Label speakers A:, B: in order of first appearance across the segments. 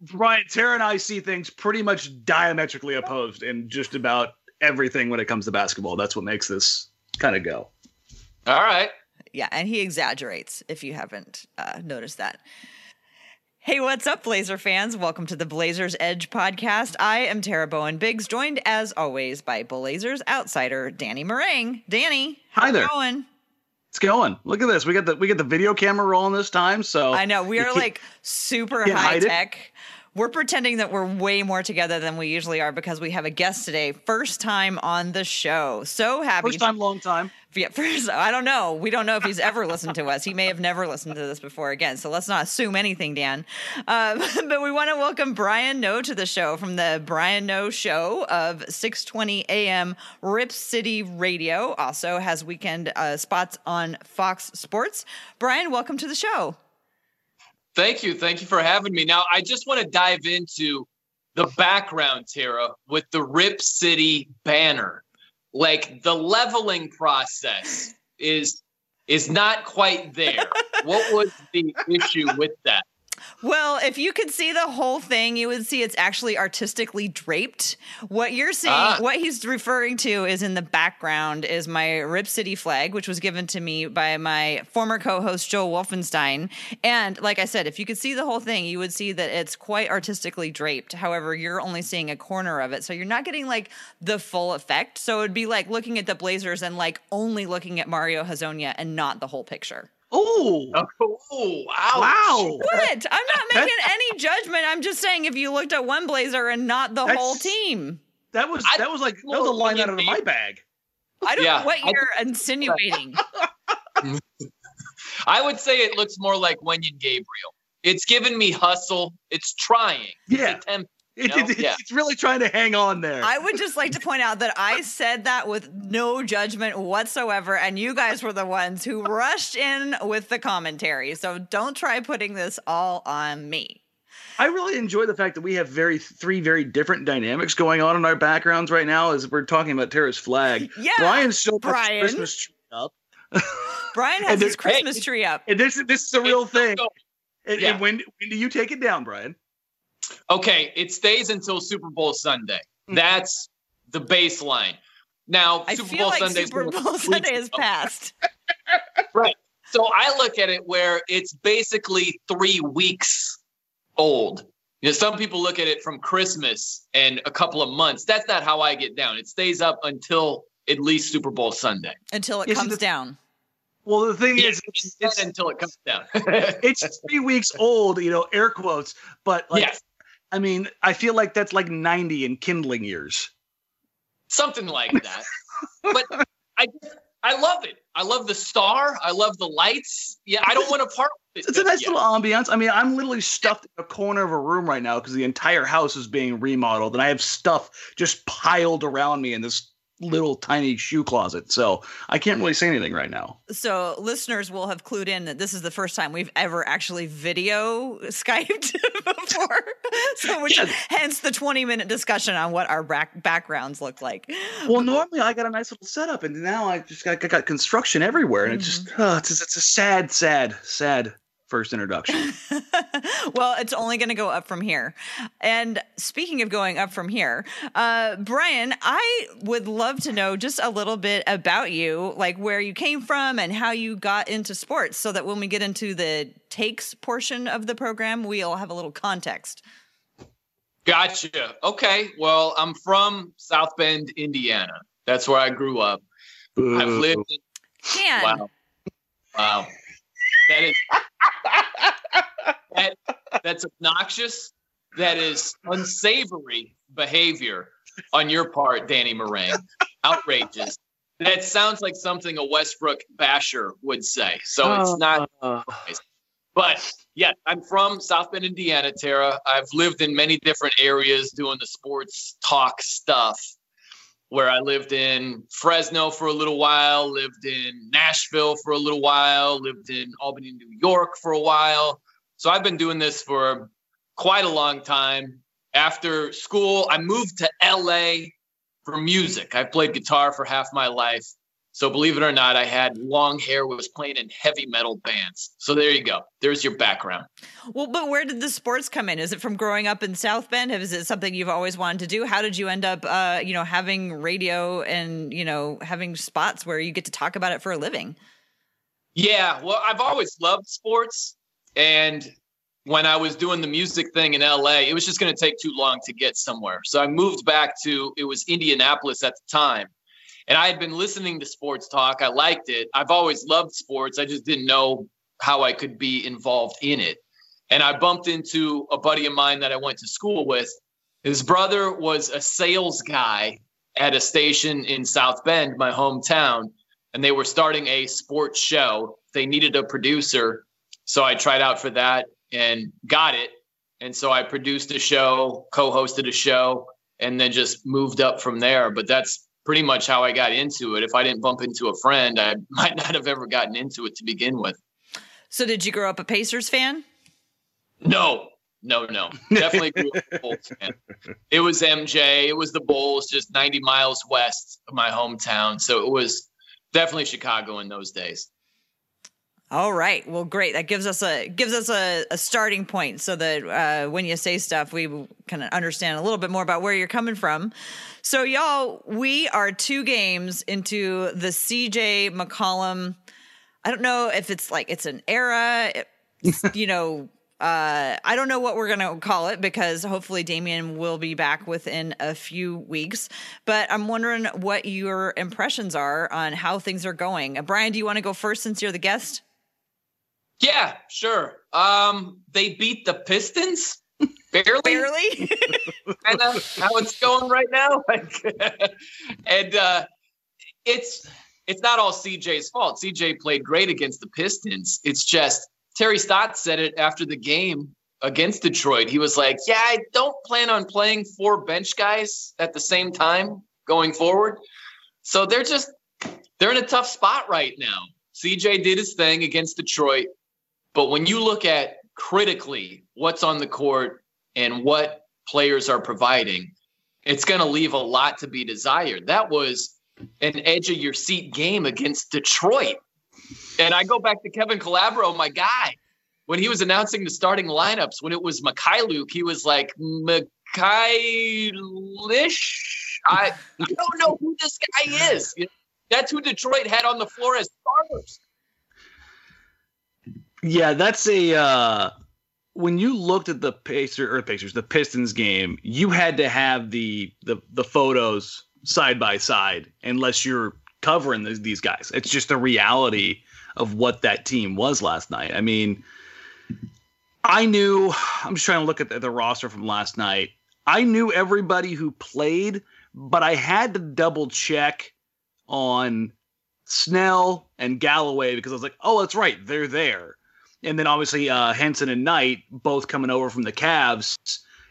A: Brian, Tara and I see things pretty much diametrically opposed in just about everything when it comes to basketball. That's what makes this kind of go.
B: All right.
C: Yeah, and he exaggerates if you haven't uh, noticed that. Hey, what's up, Blazer fans? Welcome to the Blazers Edge podcast. I am Tara Bowen Biggs, joined as always by Blazers outsider Danny Marang. Danny, how's
A: Hi there.
C: it going?
A: It's going. Look at this. We got the we got the video camera rolling this time. So
C: I know we are like super high
A: tech. it.
C: We're pretending that we're way more together than we usually are because we have a guest today, first time on the show. So happy!
A: first time, long time.
C: Yeah, first, I don't know. We don't know if he's ever listened to us. He may have never listened to this before again. So let's not assume anything, Dan. Um, but we want to welcome Brian Noe to the show from the Brian Noe Show of 6:20 a.m. Rip City Radio. Also has weekend uh, spots on Fox Sports. Brian, welcome to the show.
B: Thank you. Thank you for having me. Now, I just want to dive into the background, Tara, with the Rip City banner. Like the leveling process is is not quite there. what was the issue with that?
C: Well, if you could see the whole thing, you would see it's actually artistically draped. What you're seeing,
B: Ah.
C: what he's referring to is in the background is my Rip City flag, which was given to me by my former co-host Joe Wolfenstein. And like I said, if you could see the whole thing, you would see that it's quite artistically draped. However, you're only seeing a corner of it, so you're not getting like the full effect. So it'd be like looking at the Blazers and like only looking at Mario Hezonja and not the whole picture.
A: Oh,
B: Oh, wow.
A: wow.
C: What? I'm not making any judgment. I'm just saying if you looked at one Blazer and not the
A: That's-
C: whole team.
A: That was
B: I-
A: that was like that was a line out of my bag.
C: I don't
B: Yeah,
C: know what
B: I-
C: you're insinuating.
B: I would say it looks more like Wenyen Gabriel. It's given me hustle. It's trying.
A: Yeah.
B: It's attempt-
A: It,
B: No,
A: it-
B: yeah.
A: It's really trying to hang on there.
C: I would just like to point out that I said that with no judgment whatsoever, and you guys were the ones who rushed in with the commentary. So don't try putting this all on me.
A: I really enjoy the fact that we have very three very different dynamics going on in our backgrounds right now as we're talking about Tara's flag.
C: Yeah,
A: Brian's still got his
C: Brian.
A: Christmas tree up.
C: Brian has his Christmas
B: hey,
C: tree up.
A: And this this is a real
B: It's
A: thing. And,
B: Yeah.
A: and when when do you take it down, Brian?
B: Okay, it stays until Super Bowl Sunday. Mm-hmm. That's the baseline. Now,
C: I
B: Super
C: feel
B: Bowl
C: like
B: Sunday
C: Super Bowl Sunday is passed.
B: Right. So I look at it where it's basically three weeks old. You know, some people look at it from Christmas and a couple of months. That's not how I get down. It stays up until at least Super Bowl Sunday.
C: Until it
A: Isn't
C: comes
A: it-
C: down.
A: Well, the thing
B: Yeah,
A: is, it's,
B: it's
A: it's,
B: until it comes down.
A: it's three weeks old, you know, air quotes. But like,
B: yes,
A: I mean, I feel like that's like ninety in kindling years.
B: something like that. but I I love it. I love the star. I love the lights. Yeah, I don't want to part with it.
A: It's a nice
B: yet.
A: little ambiance. I mean, I'm literally stuffed in a corner of a room right now because the entire house is being remodeled, and I have stuff just piled around me in this little tiny shoe closet. So I can't really say anything right now.
C: So listeners will have clued in that this is the first time we've ever actually video Skyped before. So which
A: Yeah.
C: hence the 20 minute discussion on what our back- backgrounds look like.
A: Well, normally I got a nice little setup, and now I just got, got construction everywhere, and it's just uh, it's, it's a sad, sad, sad first introduction.
C: well, it's only going to go up from here. And speaking of going up from here, uh, Brian, I would love to know just a little bit about you, like where you came from and how you got into sports, so that when we get into the takes portion of the program, we'll have a little context.
B: Gotcha. Okay. Well, I'm from South Bend, Indiana. That's where I grew up. I've lived in
C: Dan,
B: Wow. Wow. That is that, that's obnoxious. That is unsavory behavior on your part, Danny Moran. Outrageous. That sounds like something a Westbrook basher would say. So it's not
A: Uh,
B: but yeah, I'm from South Bend, Indiana, Tara. I've lived in many different areas doing the sports talk stuff. Where I lived in Fresno for a little while, lived in Nashville for a little while, lived in Albany, New York for a while. So I've been doing this for quite a long time. After school, I moved to LA for music. I played guitar for half my life. So believe it or not, I had long hair, was playing in heavy metal bands. So there you go. There's your background.
C: Well, but where did the sports come in? Is it from growing up in South Bend? Is it something you've always wanted to do? How did you end up, uh, you know, having radio and you know having spots where you get to talk about it for a living?
B: Yeah, well, I've always loved sports, and when I was doing the music thing in LA, it was just going to take too long to get somewhere. So I moved back to it was Indianapolis at the time and I had been listening to sports talk. I liked it. I've always loved sports. I just didn't know how I could be involved in it. And I bumped into a buddy of mine that I went to school with. His brother was a sales guy at a station in South Bend, my hometown, and they were starting a sports show. They needed a producer. So I tried out for that and got it. And so I produced a show, co hosted a show, and then just moved up from there. But that's pretty much how I got into it. If I didn't bump into a friend, I might not have ever gotten into it to begin with.
C: So, did you grow up a Pacers fan?
B: No, no, no. Definitely grew up a Bulls fan. It was MJ. It was the Bulls, just 90 miles west of my hometown. So it was definitely Chicago in those days.
C: All right. Well, great. That gives us a gives us a, a starting point so that uh, when you say stuff, we kind of understand a little bit more about where you're coming from. So, y'all, we are two games into the CJ McCollum. I don't know if it's like it's an era. you know, uh, I don't know what we're going to call it because hopefully Damian will be back within a few weeks. But I'm wondering what your impressions are on how things are going. Uh, Brian, do you want to go first since you're the guest?
B: Yeah, sure. Um, they beat the Pistons barely.
C: Barely.
B: kind of how it's going right now. and uh, it's it's not all CJ's fault. CJ played great against the Pistons. It's just Terry Stotts said it after the game against Detroit. He was like, "Yeah, I don't plan on playing four bench guys at the same time going forward." So they're just they're in a tough spot right now. CJ did his thing against Detroit. But when you look at critically what's on the court and what players are providing, it's going to leave a lot to be desired. That was an edge of your seat game against Detroit. And I go back to Kevin Calabro, my guy, when he was announcing the starting lineups, when it was Mykhailiuk, he was like, Mikhailish? I, I don't know who this guy is. That's who Detroit had on the floor as starters.
A: Yeah, that's a uh when you looked at the Pacers or Pacers, the Pistons game, you had to have the the the photos side by side unless you're covering these, these guys. It's just the reality of what that team was last night. I mean, I knew I'm just trying to look at the, the roster from last night. I knew everybody who played, but I had to double check on Snell and Galloway because I was like, oh, that's right, they're there and then obviously uh, Henson and Knight both coming over from the Cavs.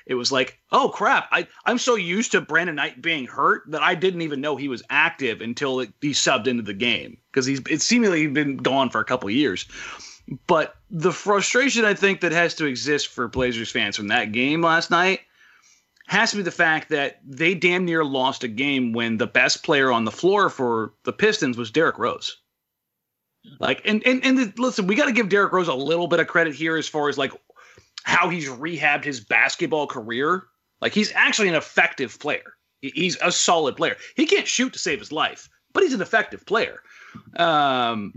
A: It was like, oh crap! I I'm so used to Brandon Knight being hurt that I didn't even know he was active until it, he subbed into the game because he's it's seemingly been gone for a couple years. But the frustration I think that has to exist for Blazers fans from that game last night has to be the fact that they damn near lost a game when the best player on the floor for the Pistons was Derrick Rose. Like, and and and the, listen, we got to give Derrick Rose a little bit of credit here as far as like how he's rehabbed his basketball career. Like, he's actually an effective player. He's a solid player. He can't shoot to save his life, but he's an effective player. Um,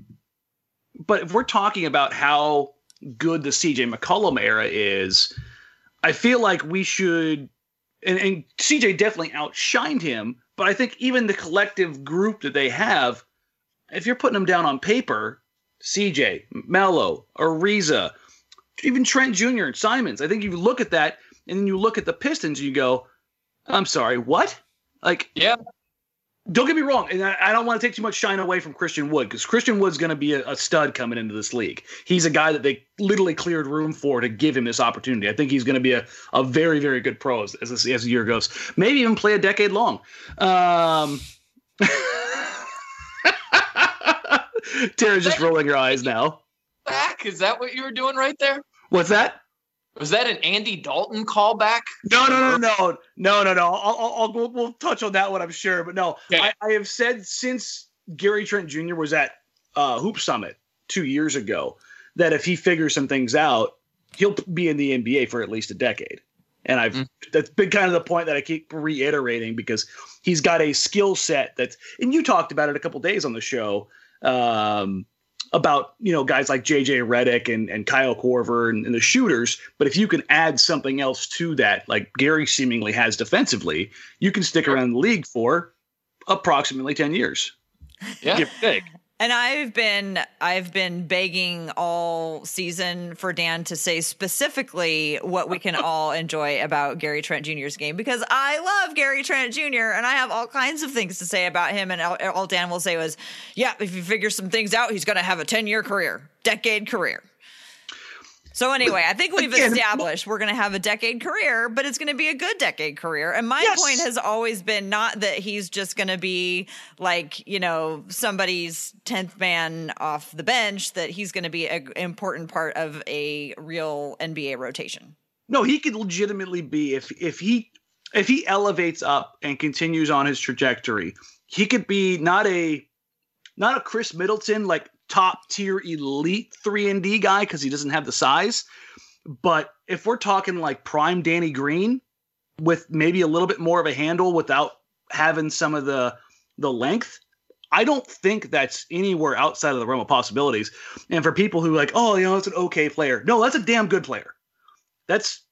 A: but if we're talking about how good the CJ McCollum era is, I feel like we should. And, and CJ definitely outshined him, but I think even the collective group that they have if you're putting them down on paper, CJ, Melo, Ariza, even Trent Jr. and Simons, I think you look at that and then you look at the Pistons and you go, I'm sorry, what? Like,
B: yeah.
A: Don't get me wrong, and I, I don't want to take too much shine away from Christian Wood because Christian Wood's going to be a, a, stud coming into this league. He's a guy that they literally cleared room for to give him this opportunity. I think he's going to be a, a very, very good pro as, as, as the year goes. Maybe even play a decade long. Um, Tara's just rolling her eyes now.
B: Back? Is that what you were doing right there?
A: What's that?
B: Was that an Andy Dalton callback?
A: No, no, no, no, no, no, no. I'll, I'll, I'll we'll, we'll, touch on that one, I'm sure. But no, okay. I, I have said since Gary Trent Jr. was at uh, Hoop Summit two years ago that if he figures some things out, he'll be in the NBA for at least a decade. And I've mm. that's been kind of the point that I keep reiterating because he's got a skill set that's and you talked about it a couple days on the show um, about you know guys like JJ Redick and, and Kyle Korver and, and, the shooters. But if you can add something else to that, like Gary seemingly has defensively, you can stick around the league for approximately ten years.
B: Yeah, give take.
C: And I've been I've been begging all season for Dan to say specifically what we can all enjoy about Gary Trent Jr.'s game because I love Gary Trent Jr. and I have all kinds of things to say about him. And all, Dan will say was, "Yeah, if you figure some things out, he's going to have a ten year career, decade career." So anyway, I think we've Again, established we're going to have a decade career, but it's going to be a good decade career. And my yes. point has always been not that he's just going to be like, you know, somebody's 10th man off the bench, that he's going to be an important part of a real NBA rotation.
A: No, he could legitimately be if if he if he elevates up and continues on his trajectory, he could be not a not a Khris Middleton like top tier elite 3 and D guy cuz he doesn't have the size. But if we're talking like prime Danny Green with maybe a little bit more of a handle without having some of the the length, I don't think that's anywhere outside of the realm of possibilities. And for people who like, oh, you know, it's an okay player. No, that's a damn good player. That's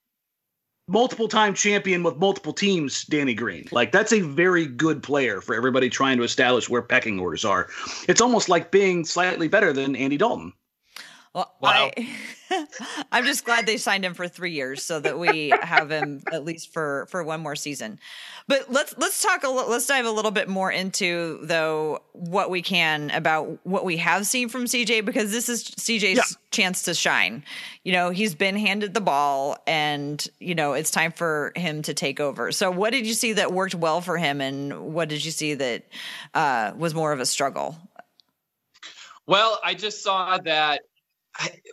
A: multiple time champion with multiple teams, Danny Green. Like that's a very good player for everybody trying to establish where pecking orders are. It's almost like being slightly better than Andy Dalton.
C: Well, wow. I, I'm just glad they signed him for three years so that we have him at least for for one more season. But let's let's talk a let's dive a little bit more into though what we can about what we have seen from CJ because this is CJ's yeah. chance to shine. You know, he's been handed the ball and you know, it's time for him to take over. So what did you see that worked well for him and what did you see that uh, was more of a struggle?
B: Well, I just saw that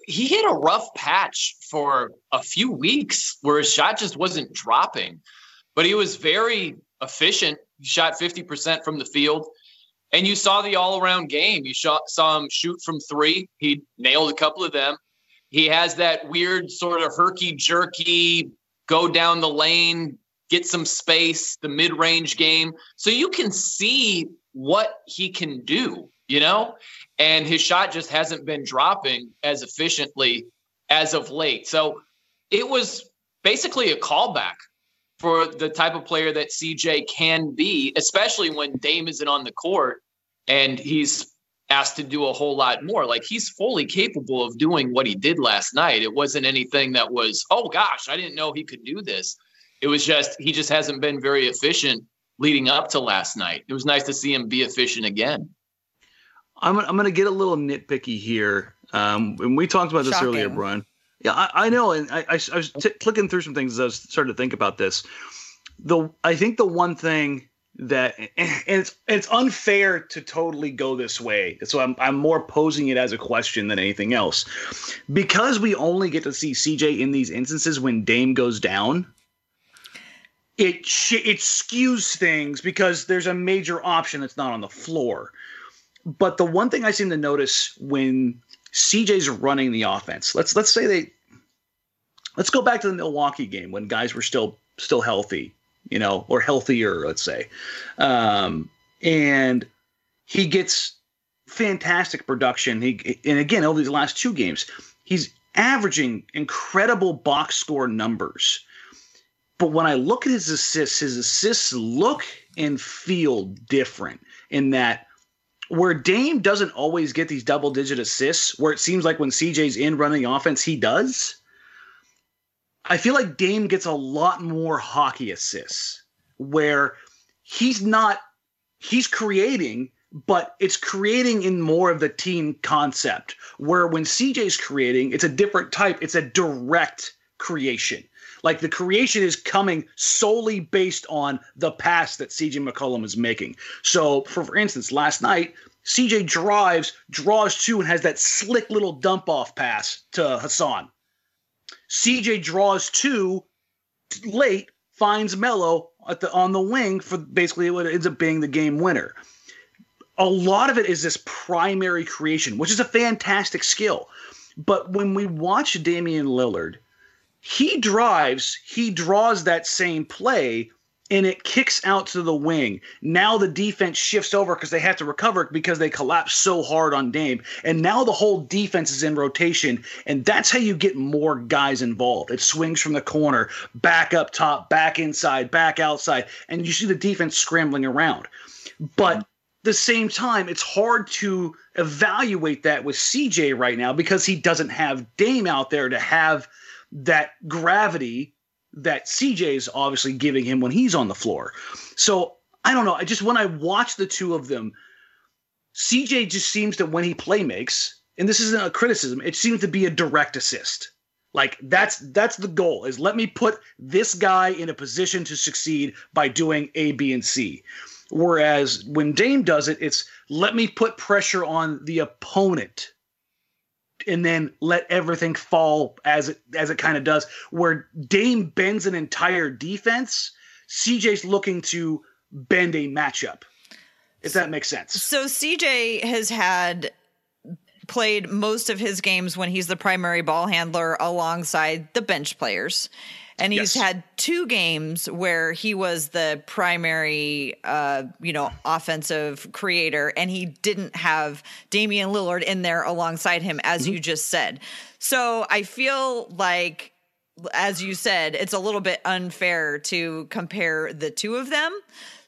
B: he hit a rough patch for a few weeks where his shot just wasn't dropping, but he was very efficient. He shot 50% from the field. And you saw the all around game. You shot, saw him shoot from three. He nailed a couple of them. He has that weird sort of herky jerky, go down the lane, get some space, the mid range game. So you can see what he can do, you know? And his shot just hasn't been dropping as efficiently as of late. So it was basically a callback for the type of player that CJ can be, especially when Dame isn't on the court and he's asked to do a whole lot more. Like he's fully capable of doing what he did last night. It wasn't anything that was, oh gosh, I didn't know he could do this. It was just he just hasn't been very efficient leading up to last night. It was nice to see him be efficient again.
A: I'm I'm going to get a little nitpicky here. Um, and we talked about this Shocking. earlier, Brian. Yeah, I, I know, and I, I, I was t- clicking through some things as I was starting to think about this. The I think the one thing that and it's it's unfair to totally go this way. So I'm I'm more posing it as a question than anything else. Because we only get to see CJ in these instances when Dame goes down, it it skews things because there's a major option that's not on the floor. But the one thing I seem to notice when CJ's running the offense, let's let's say they let's go back to the Milwaukee game when guys were still still healthy, you know, or healthier, let's say. Um, and he gets fantastic production. He and again over these last two games, he's averaging incredible box score numbers. But when I look at his assists, his assists look and feel different in that where Dame doesn't always get these double digit assists, where it seems like when CJ's in running the offense, he does. I feel like Dame gets a lot more hockey assists where he's not, he's creating, but it's creating in more of the team concept. Where when CJ's creating, it's a different type, it's a direct creation. Like the creation is coming solely based on the pass that CJ McCollum is making. So, for, for instance, last night, CJ drives, draws two, and has that slick little dump off pass to Hassan. CJ draws two late, finds Melo at the on the wing for basically what ends up being the game winner. a lot of it is this primary creation, which is a fantastic skill. But when we watch Damian Lillard, he drives, he draws that same play, and it kicks out to the wing. Now the defense shifts over because they have to recover because they collapse so hard on Dame. And now the whole defense is in rotation. And that's how you get more guys involved. It swings from the corner, back up top, back inside, back outside. And you see the defense scrambling around. But the same time, it's hard to evaluate that with CJ right now because he doesn't have Dame out there to have that gravity that CJ is obviously giving him when he's on the floor. So I don't know. I just when I watch the two of them, CJ just seems that when he play makes, and this isn't a criticism, it seems to be a direct assist. Like that's that's the goal is let me put this guy in a position to succeed by doing A, B, and C. Whereas when Dame does it, it's let me put pressure on the opponent and then let everything fall as it as it kind of does. Where Dame bends an entire defense, CJ's looking to bend a matchup. If that makes sense.
C: So CJ has had played most of his games when he's the primary ball handler alongside the bench players. And he's yes. had two games where he was the primary, uh, you know, offensive creator, and he didn't have Damian Lillard in there alongside him, as mm-hmm. you just said. So I feel like, as you said, it's a little bit unfair to compare the two of them.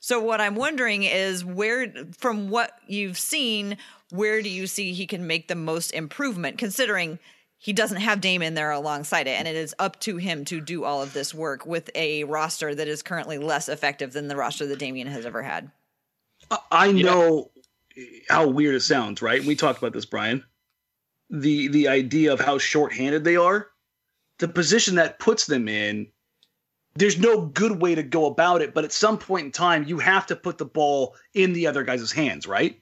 C: So what I'm wondering is where, from what you've seen, where do you see he can make the most improvement, considering he doesn't have Dame in there alongside it, and it is up to him to do all of this work with a roster that is currently less effective than the roster that Damian has ever had.
A: I know yeah. how weird it sounds, right? We talked about this, Brian. The the idea of how short-handed they are, the position that puts them in, there's no good way to go about it, but at some point in time, you have to put the ball in the other guy's hands, right?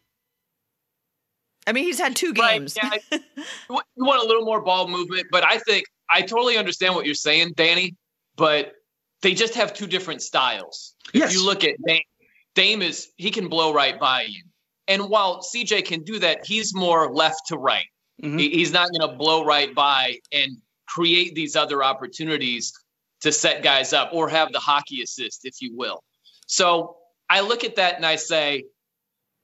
C: I mean, he's had two games.
B: Right, yeah, you want a little more ball movement, but I think I totally understand what you're saying, Danny. But they just have two different styles. Yes. If you look at Dame, Dame is he can blow right by you, and while CJ can do that, he's more left to right. Mm-hmm. He, he's not going to blow right by and create these other opportunities to set guys up or have the hockey assist, if you will. So I look at that and I say,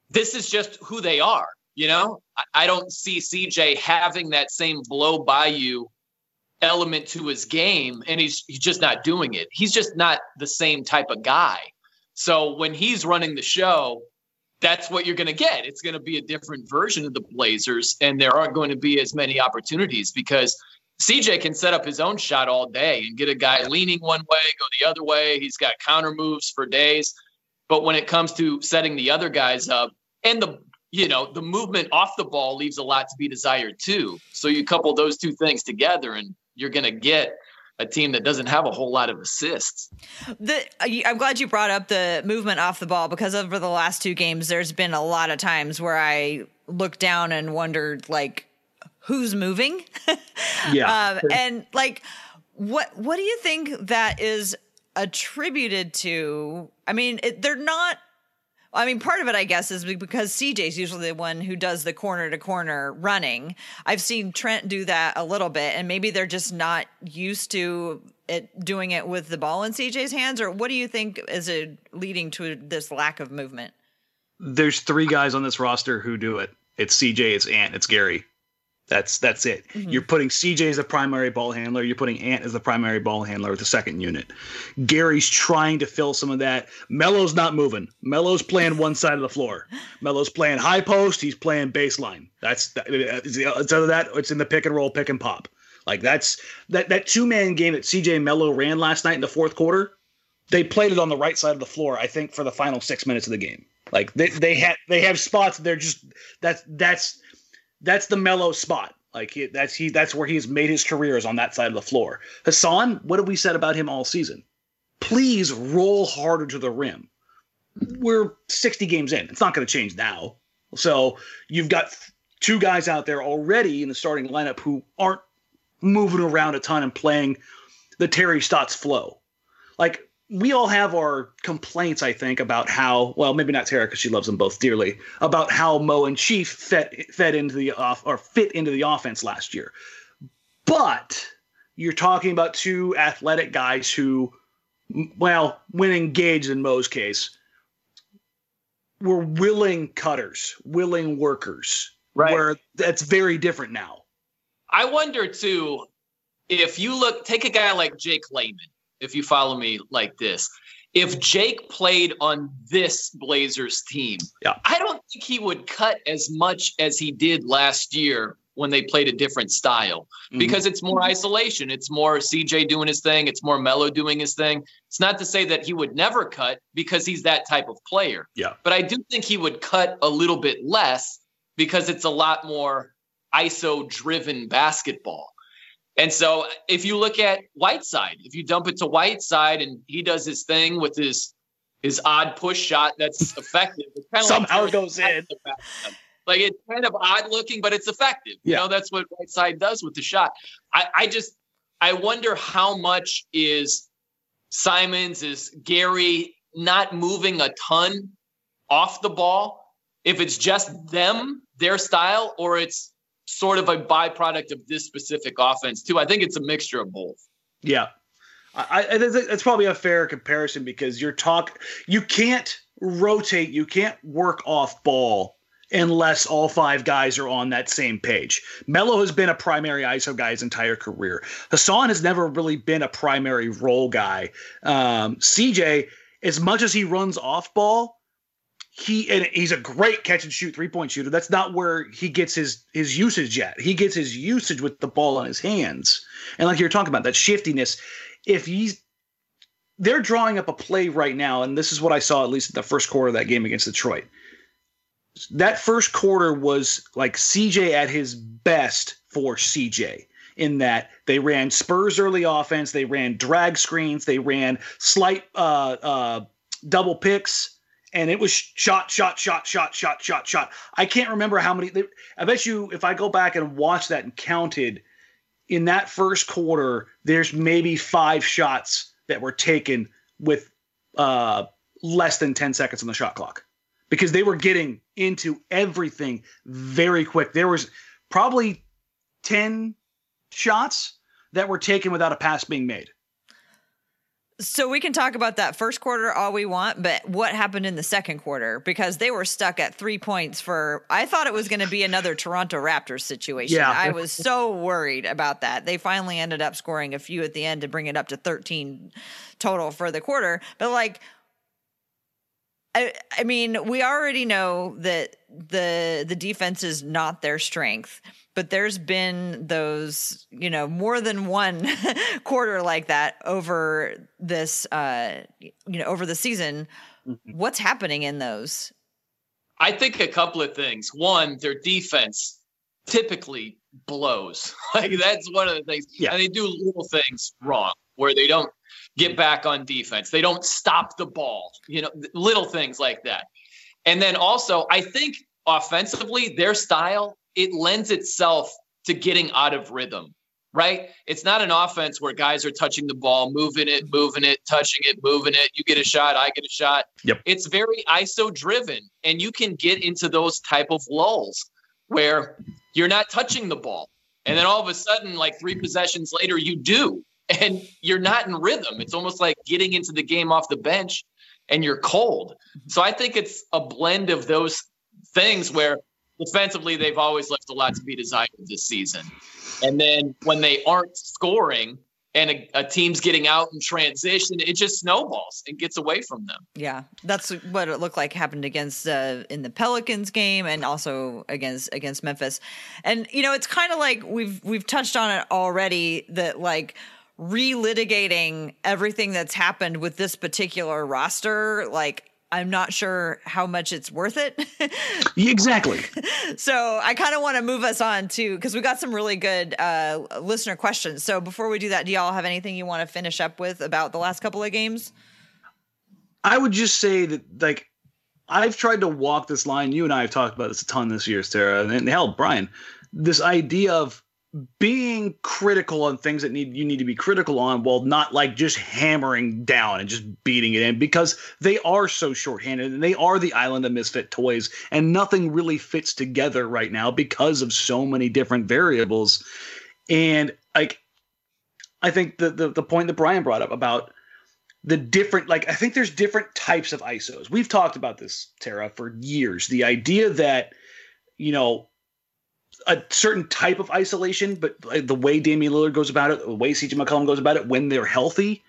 B: this is just who they are. You know, I don't see CJ having that same blow by you element to his game, and he's he's just not doing it. He's just not the same type of guy. So when he's running the show, that's what you're going to get. It's going to be a different version of the Blazers, and there aren't going to be as many opportunities because CJ can set up his own shot all day and get a guy leaning one way, go the other way. He's got counter moves for days. But when it comes to setting the other guys up, and the you know, the movement off the ball leaves a lot to be desired too. So you couple those two things together and you're going to get a team that doesn't have a whole lot of assists.
C: The, I'm glad you brought up the movement off the ball because over the last two games, there's been a lot of times where I looked down and wondered, like, who's moving?
A: yeah.
C: um, and like, what what do you think that is attributed to? I mean, it, they're not I mean, part of it, I guess, is because CJ's usually the one who does the corner to corner running. I've seen Trent do that a little bit, and maybe they're just not used to it doing it with the ball in CJ's hands. Or what do you think is it leading to this lack of movement?
A: There's three guys on this roster who do it. It's CJ, it's Ant, it's Gary. That's that's it. Mm-hmm. You're putting CJ as the primary ball handler. You're putting Ant as the primary ball handler with the second unit. Gary's trying to fill some of that. Melo's not moving. Melo's playing one side of the floor. Melo's playing high post. He's playing baseline. That's it's other that it's in the pick and roll, pick and pop. Like that's that that two man game that CJ Melo ran last night in the fourth quarter. They played it on the right side of the floor. I think for the final six minutes of the game. Like they they had they have spots. They're just that's that's that's the Melo spot. Like he, that's he that's where he's made his career is on that side of the floor. Hassan, what have we said about him all season? Please roll harder to the rim. We're 60 games in. It's not going to change now. So you've got two guys out there already in the starting lineup who aren't moving around a ton and playing the Terry Stotts flow. Like we all have our complaints, I think, about how well, maybe not Tara because she loves them both dearly, about how Mo and Chief fed fed into the off or fit into the offense last year. But you're talking about two athletic guys who, well, when engaged in Mo's case, were willing cutters, willing workers.
B: Right.
A: Where that's very different now.
B: I wonder too if you look take a guy like Jake Layman, if you follow me like this. If Jake played on this Blazers team,
A: Yeah.
B: I don't think he would cut as much as he did last year when they played a different style
A: Mhm.
B: because it's more isolation. It's more CJ doing his thing. It's more Melo doing his thing. It's not to say that he would never cut because he's that type of player.
A: Yeah.
B: But I do think he would cut a little bit less because it's a lot more ISO driven basketball. And so if you look at Whiteside, if you dump it to Whiteside and he does his thing with his his odd push shot that's effective, it's kind of
A: Somehow
B: like
A: it goes in.
B: like it's kind of odd looking, but it's effective. You
A: Yeah.
B: know, that's what Whiteside does with the shot. I, I just I wonder how much is Simons is Gary not moving a ton off the ball. If it's just them, their style, or it's sort of a byproduct of this specific offense too. I think it's a mixture of both.
A: Yeah, I, I that's, probably a fair comparison because you're talk you can't rotate, you can't work off ball unless all five guys are on that same page. Melo has been a primary ISO guy his entire career. Hassan has never really been a primary role guy. Um, CJ, as much as he runs off ball, he and he's a great catch and shoot three point shooter. That's not where he gets his his usage yet. He gets his usage with the ball in his hands. And like you're talking about that shiftiness, if he's they're drawing up a play right now, and this is what I saw at least in the first quarter of that game against Detroit. That first quarter was like CJ at his best for CJ in that they ran Spurs early offense, they ran drag screens, they ran slight uh, uh, double picks, and it was shot, shot, shot, shot, shot, shot, shot. I can't remember how many. I bet you if I go back and watch that and counted in that first quarter, there's maybe five shots that were taken with uh, less than 10 seconds on the shot clock because they were getting into everything very quick. There was probably 10 shots that were taken without a pass being made.
C: So we can talk about that first quarter all we want, but what happened in the second quarter? Because they were stuck at three points for. I thought it was going to be another Toronto Raptors situation.
A: Yeah.
C: I was so worried about that. They finally ended up scoring a few at the end to bring it up to 13 total for the quarter. But like, I, I mean, we already know that the the defense is not their strength, but there's been those, you know, more than one quarter like that over this, uh, you know, over the season. What's happening in those?
B: I think a couple of things. One, their defense typically blows. like that's one of the things.
A: Yeah.
B: And they do little things wrong where they don't get back on defense. They don't stop the ball. You know, little things like that. And then also, I think offensively, their style it lends itself to getting out of rhythm. Right? It's not an offense where guys are touching the ball, moving it, moving it, touching it, moving it. You get a shot, I get a shot.
A: Yep.
B: It's very ISO driven, and you can get into those type of lulls where you're not touching the ball, and then all of a sudden, like three possessions later, you do, and you're not in rhythm. It's almost like getting into the game off the bench, and you're cold. So I think it's a blend of those things where defensively they've always left a lot to be desired this season. And then when they aren't scoring and a, a team's getting out in transition, it just snowballs and gets away from them.
C: Yeah, that's what it looked like happened against uh, in the Pelicans game and also against against Memphis. And you know, it's kind of like we've we've touched on it already that like relitigating everything that's happened with this particular roster, like I'm not sure how much it's worth it.
A: Exactly.
C: so I kind of want to move us on to because we got some really good uh, listener questions. So before we do that, do y'all have anything you want to finish up with about the last couple of games?
A: I would just say that like I've tried to walk this line. You and I have talked about this a ton this year, Sarah, and hell, Brian. This idea of being critical on things that need you need to be critical on while not like just hammering down and just beating it in because they are so shorthanded and they are the island of misfit toys and nothing really fits together right now because of so many different variables. And like i think the the, the point that brian brought up about the different like i think there's different types of isos we've talked about this tara for years. The idea that you know a certain type of isolation, but the way Damian Lillard goes about it, the way CJ McCollum goes about it when they're healthy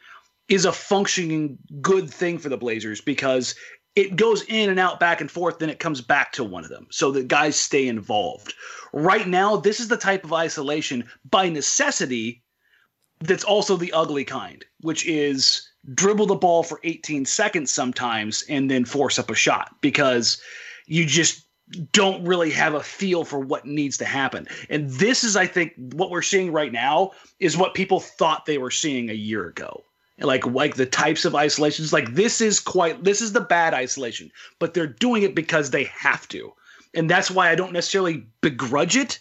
A: is a functioning good thing for the Blazers because it goes in and out back and forth, then it comes back to one of them. So the guys stay involved. Right now, this is the type of isolation by necessity that's also the ugly kind, which is dribble the ball for 18 seconds sometimes and then force up a shot because you just don't really have a feel for what needs to happen. And this is, I think, what we're seeing right now is what people thought they were seeing a year ago. Like like the types of isolations, like this is quite this is the bad isolation, but they're doing it because they have to. And that's why I don't necessarily begrudge it,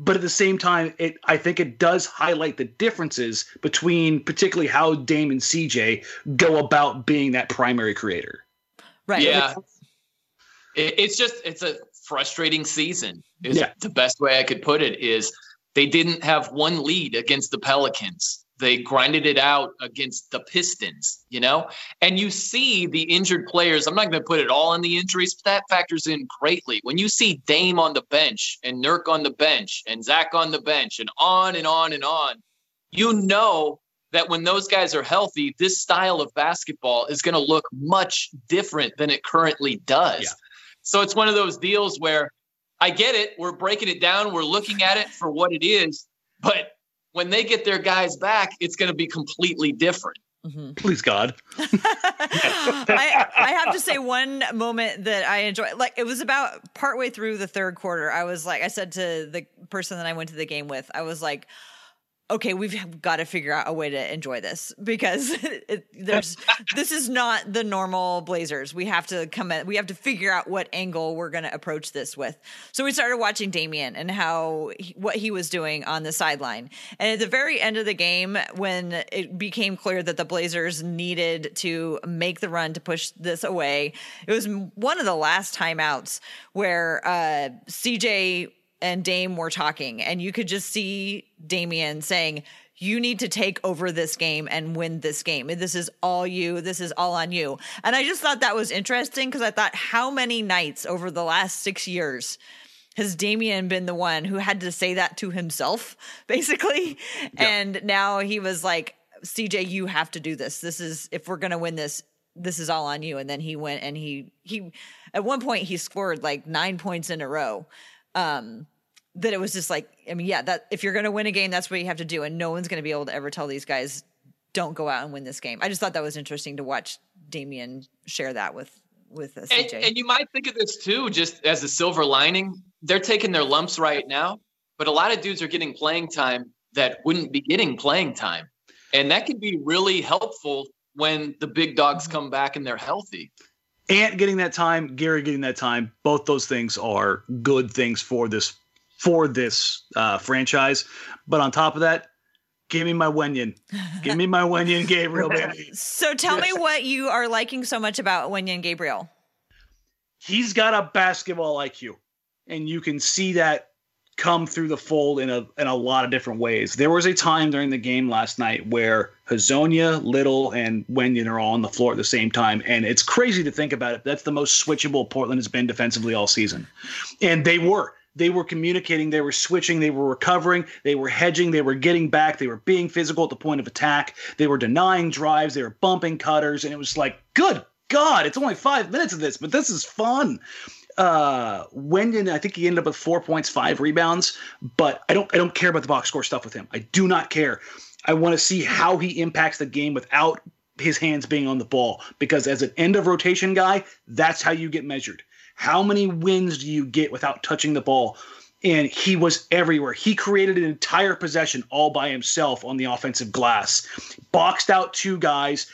A: but at the same time, it I think it does highlight the differences between particularly how Dame and CJ go about being that primary creator.
C: Right.
B: Yeah. It's just it's a frustrating season. Is yeah. the best way I could put it is they didn't have one lead against the Pelicans. They grinded it out against the Pistons, you know? And you see the injured players. I'm not going to put it all on the injuries, but that factors in greatly. When you see Dame on the bench and Nurk on the bench and Zach on the bench and on and on and on, you know that when those guys are healthy, this style of basketball is going to look much different than it currently does. Yeah. So it's one of those deals where I get it. We're breaking it down. We're looking at it for what it is. But when they get their guys back, it's going to be completely different.
A: Mm-hmm. Please God.
C: I, I, have to say one moment that I enjoyed. Like it was about partway through the third quarter. I was like, I said to the person that I went to the game with, I was like, okay, we've got to figure out a way to enjoy this because it, there's this is not the normal Blazers. We have to come in, we have to figure out what angle we're going to approach this with. So we started watching Damian and how he, what he was doing on the sideline. And at the very end of the game when it became clear that the Blazers needed to make the run to push this away, it was one of the last timeouts where uh, CJ and Dame were talking, and you could just see Damian saying, you need to take over this game and win this game. This is all you. This is all on you. And I just thought that was interesting because I thought, how many nights over the last six years has Damian been the one who had to say that to himself, basically? Yeah. And now he was like, CJ, you have to do this. This is, if we're going to win this, this is all on you. And then he went and he, he, at one point, he scored like nine points in a row um, that it was just like, I mean, yeah, that if you're going to win a game, that's what you have to do, and no one's going to be able to ever tell these guys don't go out and win this game. I just thought that was interesting to watch Damian share that with with CJ.
B: And, and you might think of this too, just as a silver lining. They're taking their lumps right now, but a lot of dudes are getting playing time that wouldn't be getting playing time, and that can be really helpful when the big dogs mm-hmm. come back and they're healthy.
A: Ant getting that time, Gary getting that time, both those things are good things for this for this uh, franchise. But on top of that, give me my Wenyen. Give me my Wenyen Gabriel, baby.
C: So tell me what you are liking so much about Wenyen Gabriel.
A: He's got a basketball IQ, and you can see that come through the fold in a in a lot of different ways. There was a time during the game last night where Hezonja, Little, and Wenyen are all on the floor at the same time, and it's crazy to think about it. That's the most switchable Portland has been defensively all season, and they were. They were communicating, they were switching, they were recovering, they were hedging, they were getting back, they were being physical at the point of attack, they were denying drives, they were bumping cutters, and it was like, good God, it's only five minutes of this, but this is fun uh Wenyen, I think he ended up with four points, five rebounds, but I don't I don't care about the box score stuff with him. I do not care. I want to see how he impacts the game without his hands being on the ball because as an end of rotation guy, that's how you get measured. How many wins do you get without touching the ball? And he was everywhere. He created an entire possession all by himself on the offensive glass. Boxed out two guys,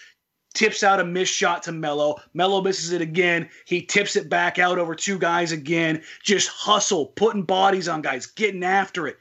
A: tips out a missed shot to Melo. Melo misses it again. He tips it back out over two guys again. Just hustle, putting bodies on guys, getting after it.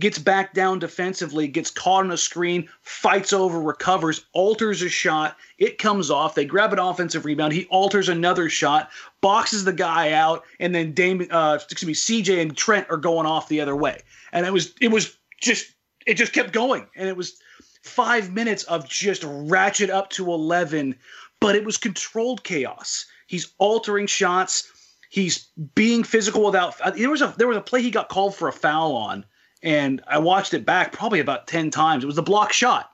A: gets back down defensively, gets caught on a screen, fights over, recovers, alters a shot. It comes off. They grab an offensive rebound. He alters another shot, boxes the guy out, and then Dame, uh, excuse me, CJ and Trent are going off the other way. And it was it was just it just kept going, and it was five minutes of just ratchet up to eleven, but it was controlled chaos. He's altering shots. He's being physical without. There was a there was a play he got called for a foul on and I watched it back probably about 10 times. It was a block shot.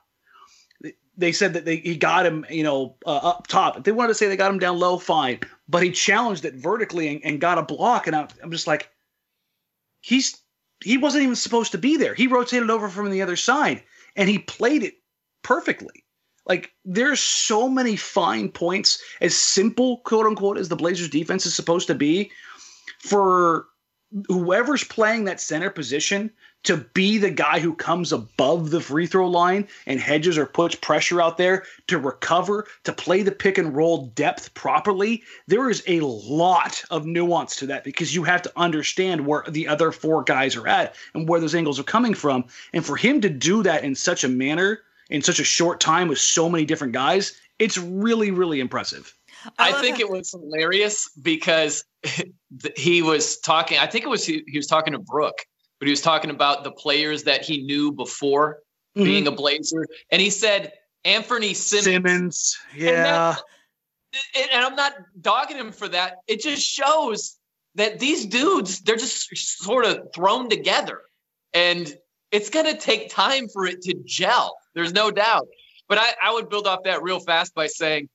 A: They said that they, he got him, you know, uh, up top. If they wanted to say they got him down low, fine. But he challenged it vertically and, and got a block. And I, I'm just like, he's he wasn't even supposed to be there. He rotated over from the other side and he played it perfectly. Like there's so many fine points, as simple quote unquote as the Blazers defense is supposed to be, for whoever's playing that center position to be the guy who comes above the free throw line and hedges or puts pressure out there to recover, to play the pick and roll depth properly, there is a lot of nuance to that because you have to understand where the other four guys are at and where those angles are coming from. And for him to do that in such a manner, in such a short time with so many different guys, it's really, really impressive.
B: I, I think it was hilarious because he was talking. I think it was he, he was talking to Brooke but he was talking about the players that he knew before mm-hmm. being a Blazer, and he said Anthony Simons.
A: Simons, yeah.
B: And, and I'm not dogging him for that. It just shows that these dudes they're just sort of thrown together, and it's going to take time for it to gel. There's no doubt. But I, I would build off that real fast by saying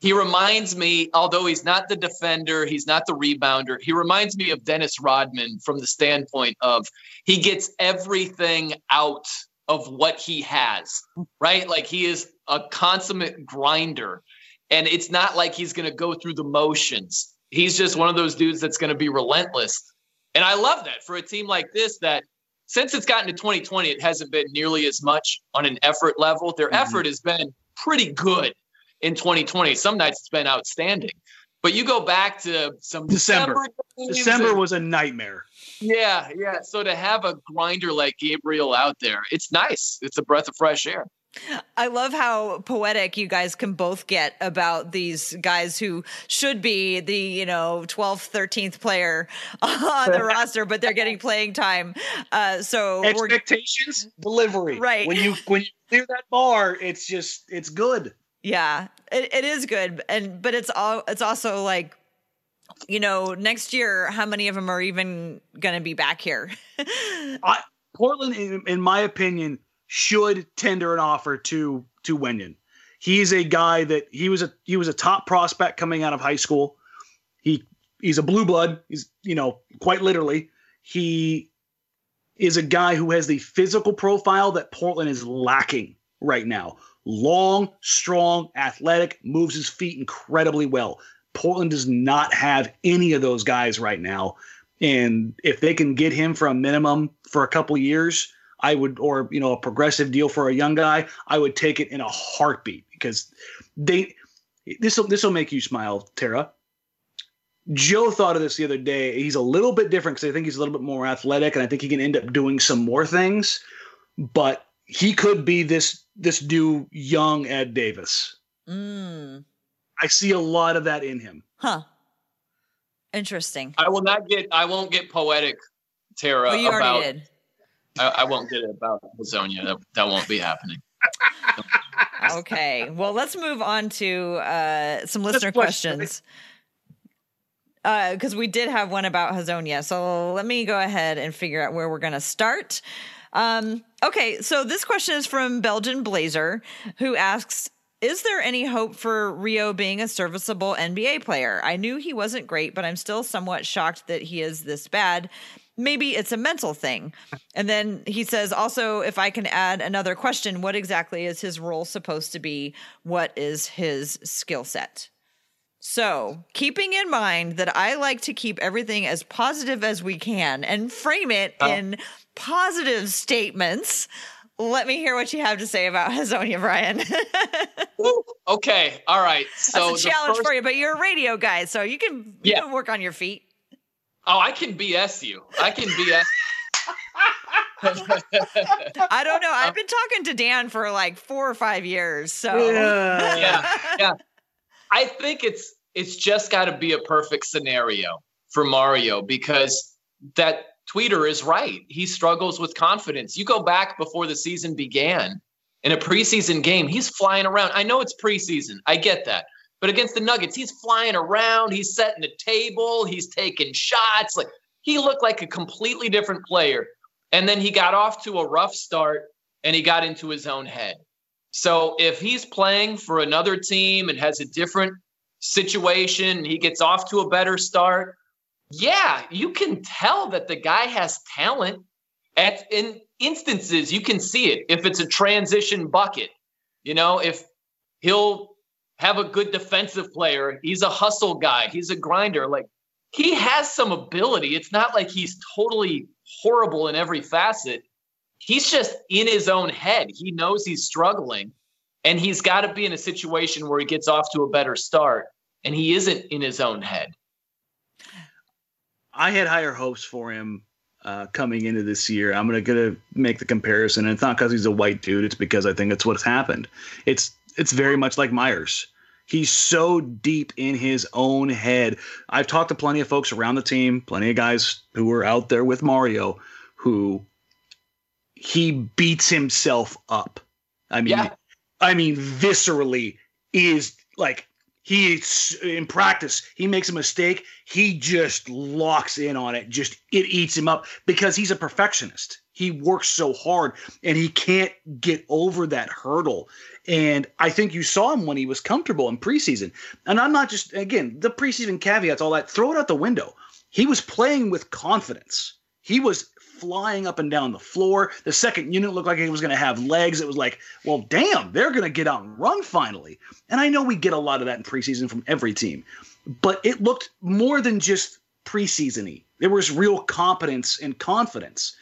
B: he reminds me, although he's not the defender, he's not the rebounder, he reminds me of Dennis Rodman from the standpoint of he gets everything out of what he has, right? Like he is a consummate grinder. And it's not like he's going to go through the motions. He's just one of those dudes that's going to be relentless. And I love that for a team like this that since it's gotten to 2020, it hasn't been nearly as much on an effort level. Their mm-hmm. effort has been pretty good in 2020. Some nights it's been outstanding. But you go back to some
A: December. December, December was a nightmare.
B: Yeah, yeah. So to have a grinder like Gabriel out there, it's nice. It's a breath of fresh air.
C: I love how poetic you guys can both get about these guys who should be the, you know, 12th, 13th player on the roster, but they're getting playing time. Uh, so
A: expectations, delivery.
C: Right.
A: When you when you clear that bar, it's just it's good.
C: Yeah, it, it is good, and but it's all it's also like you know next year how many of them are even going to be back here?
A: I, Portland, in, in, my opinion, should tender an offer to to Wenyen. He's a guy that he was a he was a top prospect coming out of high school. He he's a blue blood. He's you know quite literally he is a guy who has the physical profile that Portland is lacking right now long, strong, athletic, moves his feet incredibly well. Portland does not have any of those guys right now. And if they can get him for a minimum for a couple years, I would, or you know, a progressive deal for a young guy, I would take it in a heartbeat because they. This will this will make you smile, Tara. Joe thought of this the other day. He's a little bit different because I think he's a little bit more athletic, and I think he can end up doing some more things. But he could be this this new young Ed Davis.
C: Mm.
A: I see a lot of that in him.
C: Huh. Interesting.
B: I will not get. I won't get poetic, Tara.
C: You
B: about,
C: already did.
B: I, I won't get it about Hezonja. That, that won't be happening.
C: okay. Well, let's move on to uh, some listener questions. Because uh, we did have one about Hezonja. So let me go ahead and figure out where we're going to start. Um, okay, so this question is from Belgian Blazer, who asks is there any hope for Rio being a serviceable NBA player? I knew he wasn't great, but I'm still somewhat shocked that he is this bad. Maybe it's a mental thing. And then he says, also, if I can add another question, what exactly is his role supposed to be? What is his skill set? So, keeping in mind that I like to keep everything as positive as we can and frame it uh, in positive statements. Let me hear what you have to say about Hezonja, Brian.
B: okay, all right.
C: So That's a challenge first... for you, but you're a radio guy, so you can, you yeah. can work on your feet.
B: Oh, I can BS you. I can BS.
C: I don't know. I've been talking to Dan for like four or five years. So
A: Yeah.
B: yeah, yeah. I think it's it's just got to be a perfect scenario for Mario because that tweeter is right. He struggles with confidence. You go back before the season began in a preseason game, he's flying around. I know it's preseason. I get that. But against the Nuggets, he's flying around, he's setting the table, he's taking shots. Like he looked like a completely different player. And then he got off to a rough start and he got into his own head. So if he's playing for another team and has a different situation, he gets off to a better start. Yeah, you can tell that the guy has talent. At in instances, you can see it. If it's a transition bucket, you know, if he'll have a good defensive player, he's a hustle guy, he's a grinder. Like he has some ability. It's not like he's totally horrible in every facet. He's just in his own head. He knows he's struggling and he's got to be in a situation where he gets off to a better start and he isn't in his own head.
A: I had higher hopes for him uh, coming into this year. I'm gonna gonna make the comparison, and it's not because he's a white dude. It's because I think it's what's happened. It's it's very much like Meyers. He's so deep in his own head. I've talked to plenty of folks around the team, plenty of guys who were out there with Mario, who he beats himself up. I mean,
B: Yeah.
A: I mean, viscerally is like he's in practice. He makes a mistake, he just locks in on it. Just it eats him up because he's a perfectionist. He works so hard and he can't get over that hurdle. And I think you saw him when he was comfortable in preseason. And I'm not just again the preseason caveats, all that. Throw it out the window. He was playing with confidence. He was flying up and down the floor. The second unit looked like it was going to have legs. It was like, well, damn, they're going to get out and run finally. And I know we get a lot of that in preseason from every team, but it looked more than just preseason-y. There was real competence and confidence.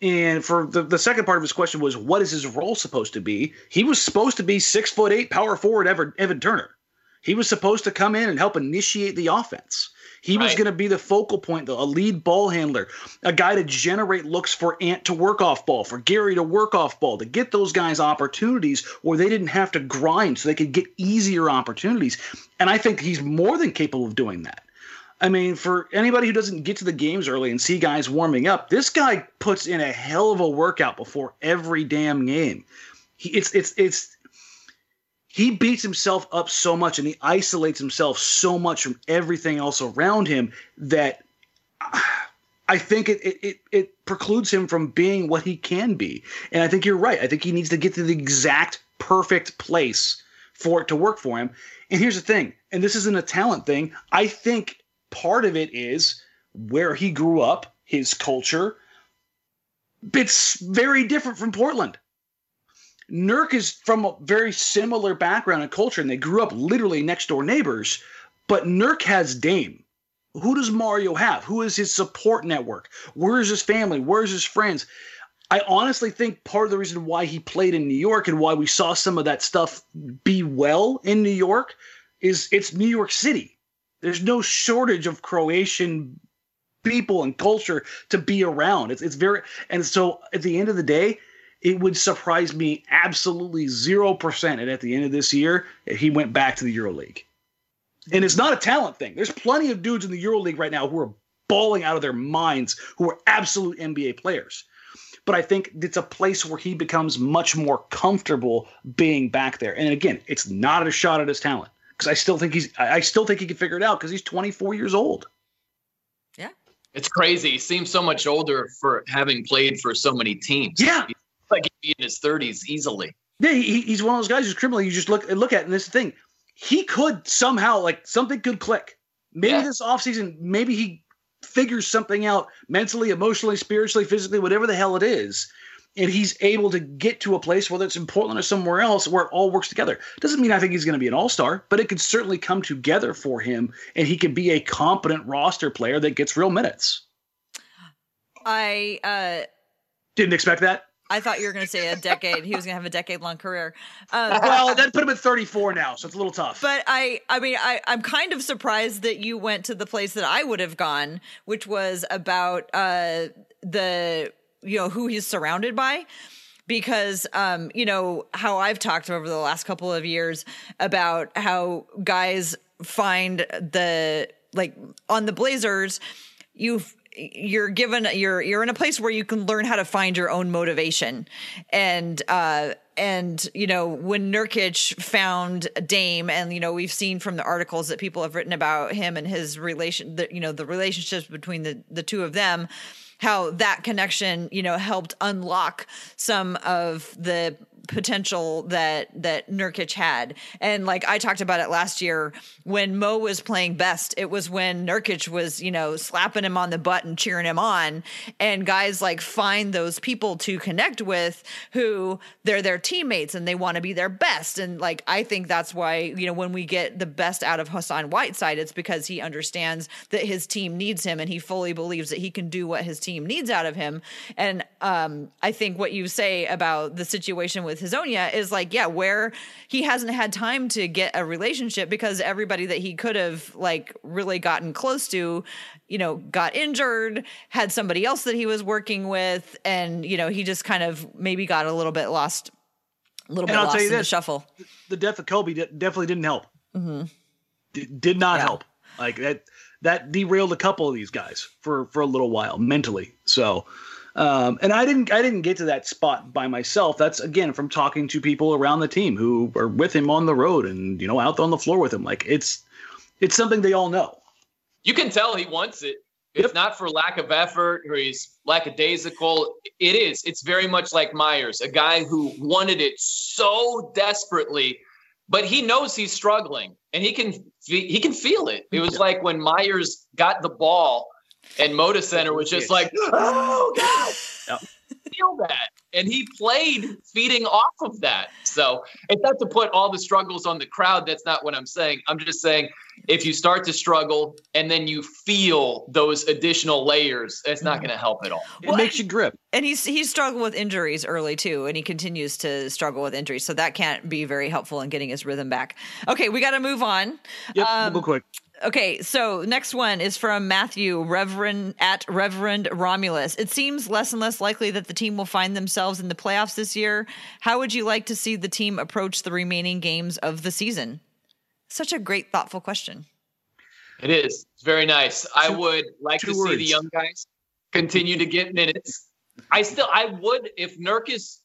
A: And for the, the second part of his question was, what is his role supposed to be? He was supposed to be six foot eight power forward Evan, Evan Turner. He was supposed to come in and help initiate the offense. He was going to be the focal point, though, a lead ball handler, a guy to generate looks for Ant to work off ball, for Gary to work off ball, to get those guys opportunities where they didn't have to grind so they could get easier opportunities. And I think he's more than capable of doing that. I mean, for anybody who doesn't get to the games early and see guys warming up, this guy puts in a hell of a workout before every damn game. He, it's it's it's he beats himself up so much and he isolates himself so much from everything else around him that I think it, it it precludes him from being what he can be. And I think you're right. I think he needs to get to the exact perfect place for it to work for him. And here's the thing, and this isn't a talent thing. I think part of it is where he grew up, his culture. It's very different from Portland. Nurk is from a very similar background and culture, and they grew up literally next door neighbors. But Nurk has Dame. Who does Mario have? Who is his support network? Where is his family? Where's his friends? I honestly think part of the reason why he played in New York and why we saw some of that stuff be well in New York is it's New York City. There's no shortage of Croatian people and culture to be around. It's it's very and so at the end of the day, it would surprise me absolutely zero percent. And at the end of this year, if he went back to the EuroLeague. And it's not a talent thing. There's plenty of dudes in the EuroLeague right now who are bawling out of their minds, who are absolute NBA players. But I think it's a place where he becomes much more comfortable being back there. And again, it's not a shot at his talent because I still think he's I I still think he can figure it out because he's 24 years old.
B: Yeah, it's crazy. He seems so much older for having played for so many teams.
A: Yeah.
B: He's like he'd be in his 30s easily.
A: Yeah, he, he's one of those guys who's criminal. You just look look at, and this is the thing. He could somehow like something could click. Maybe
B: Yeah.
A: this offseason, maybe he figures something out mentally, emotionally, spiritually, physically, whatever the hell it is, and he's able to get to a place, whether it's in Portland or somewhere else, where it all works together. Doesn't mean I think he's going to be an all star, but it could certainly come together for him, and he could be a competent roster player that gets real minutes.
C: I uh
A: Didn't expect that.
C: I thought you were going to say a decade. he was going to have a decade long career. Um,
A: Well, that put him at 34 now, so it's a little tough.
C: But I, I mean, I, I'm kind of surprised that you went to the place that I would have gone, which was about uh, the you know who he's surrounded by because um you know how I've talked over the last couple of years about how guys find the like on the Blazers you've you're given you're you're in a place where you can learn how to find your own motivation. And uh and you know when Nurkic found Dame and you know we've seen from the articles that people have written about him and his relation the, you know the relationships between the the two of them how that connection you know helped unlock some of the potential that that Nurkic had. And like I talked about it last year when Mo was playing best, it was when Nurkic was, you know, slapping him on the butt and cheering him on. And guys like find those people to connect with who they're their teammates and they want to be their best. And like I think that's why, you know, when we get the best out of Hassan Whiteside, it's because he understands that his team needs him and he fully believes that he can do what his team needs out of him. And um I think what you say about the situation with Hezonja is like, yeah, where he hasn't had time to get a relationship because everybody that he could have like really gotten close to, you know, got injured, had somebody else that he was working with, and you know, he just kind of maybe got a little bit lost, a little
A: And
C: bit
A: I'll
C: lost
A: tell you
C: in the shuffle.
A: The death of Kobe definitely didn't help.
C: hmm
A: D- did not
C: Yeah.
A: help. Like that that derailed a couple of these guys for for a little while mentally. So um, and I didn't I didn't get to that spot by myself. That's again from talking to people around the team who are with him on the road and you know out on the floor with him. Like it's it's something they all know.
B: You can tell he wants it. It's
A: Yep.
B: not for lack of effort or he's lackadaisical. It is. It's very much like Meyers, a guy who wanted it so desperately, but he knows he's struggling and he can he can feel it. It was like when Meyers got the ball and Moda Center was just like, oh god,
A: Yep.
B: feel that, and he played feeding off of that. So it's not to put all the struggles on the crowd. That's not what I'm saying. I'm just saying if you start to struggle and then you feel those additional layers, it's not going to help at all.
A: It makes you grip.
C: And he's he's struggled with injuries early too, and he continues to struggle with injuries. So that can't be very helpful in getting his rhythm back. Okay, we got to move on.
A: Yep,
C: Um,
A: we'll quick.
C: Okay, so next one is from Matthew, Reverend at Reverend Romulus. It seems less and less likely that the team will find themselves in the playoffs this year. How would you like to see the team approach the remaining games of the season? Such a great, thoughtful question.
B: It is. It's very nice. I would like
A: two
B: to see the young guys continue to get minutes. I still, I would, if Nurk is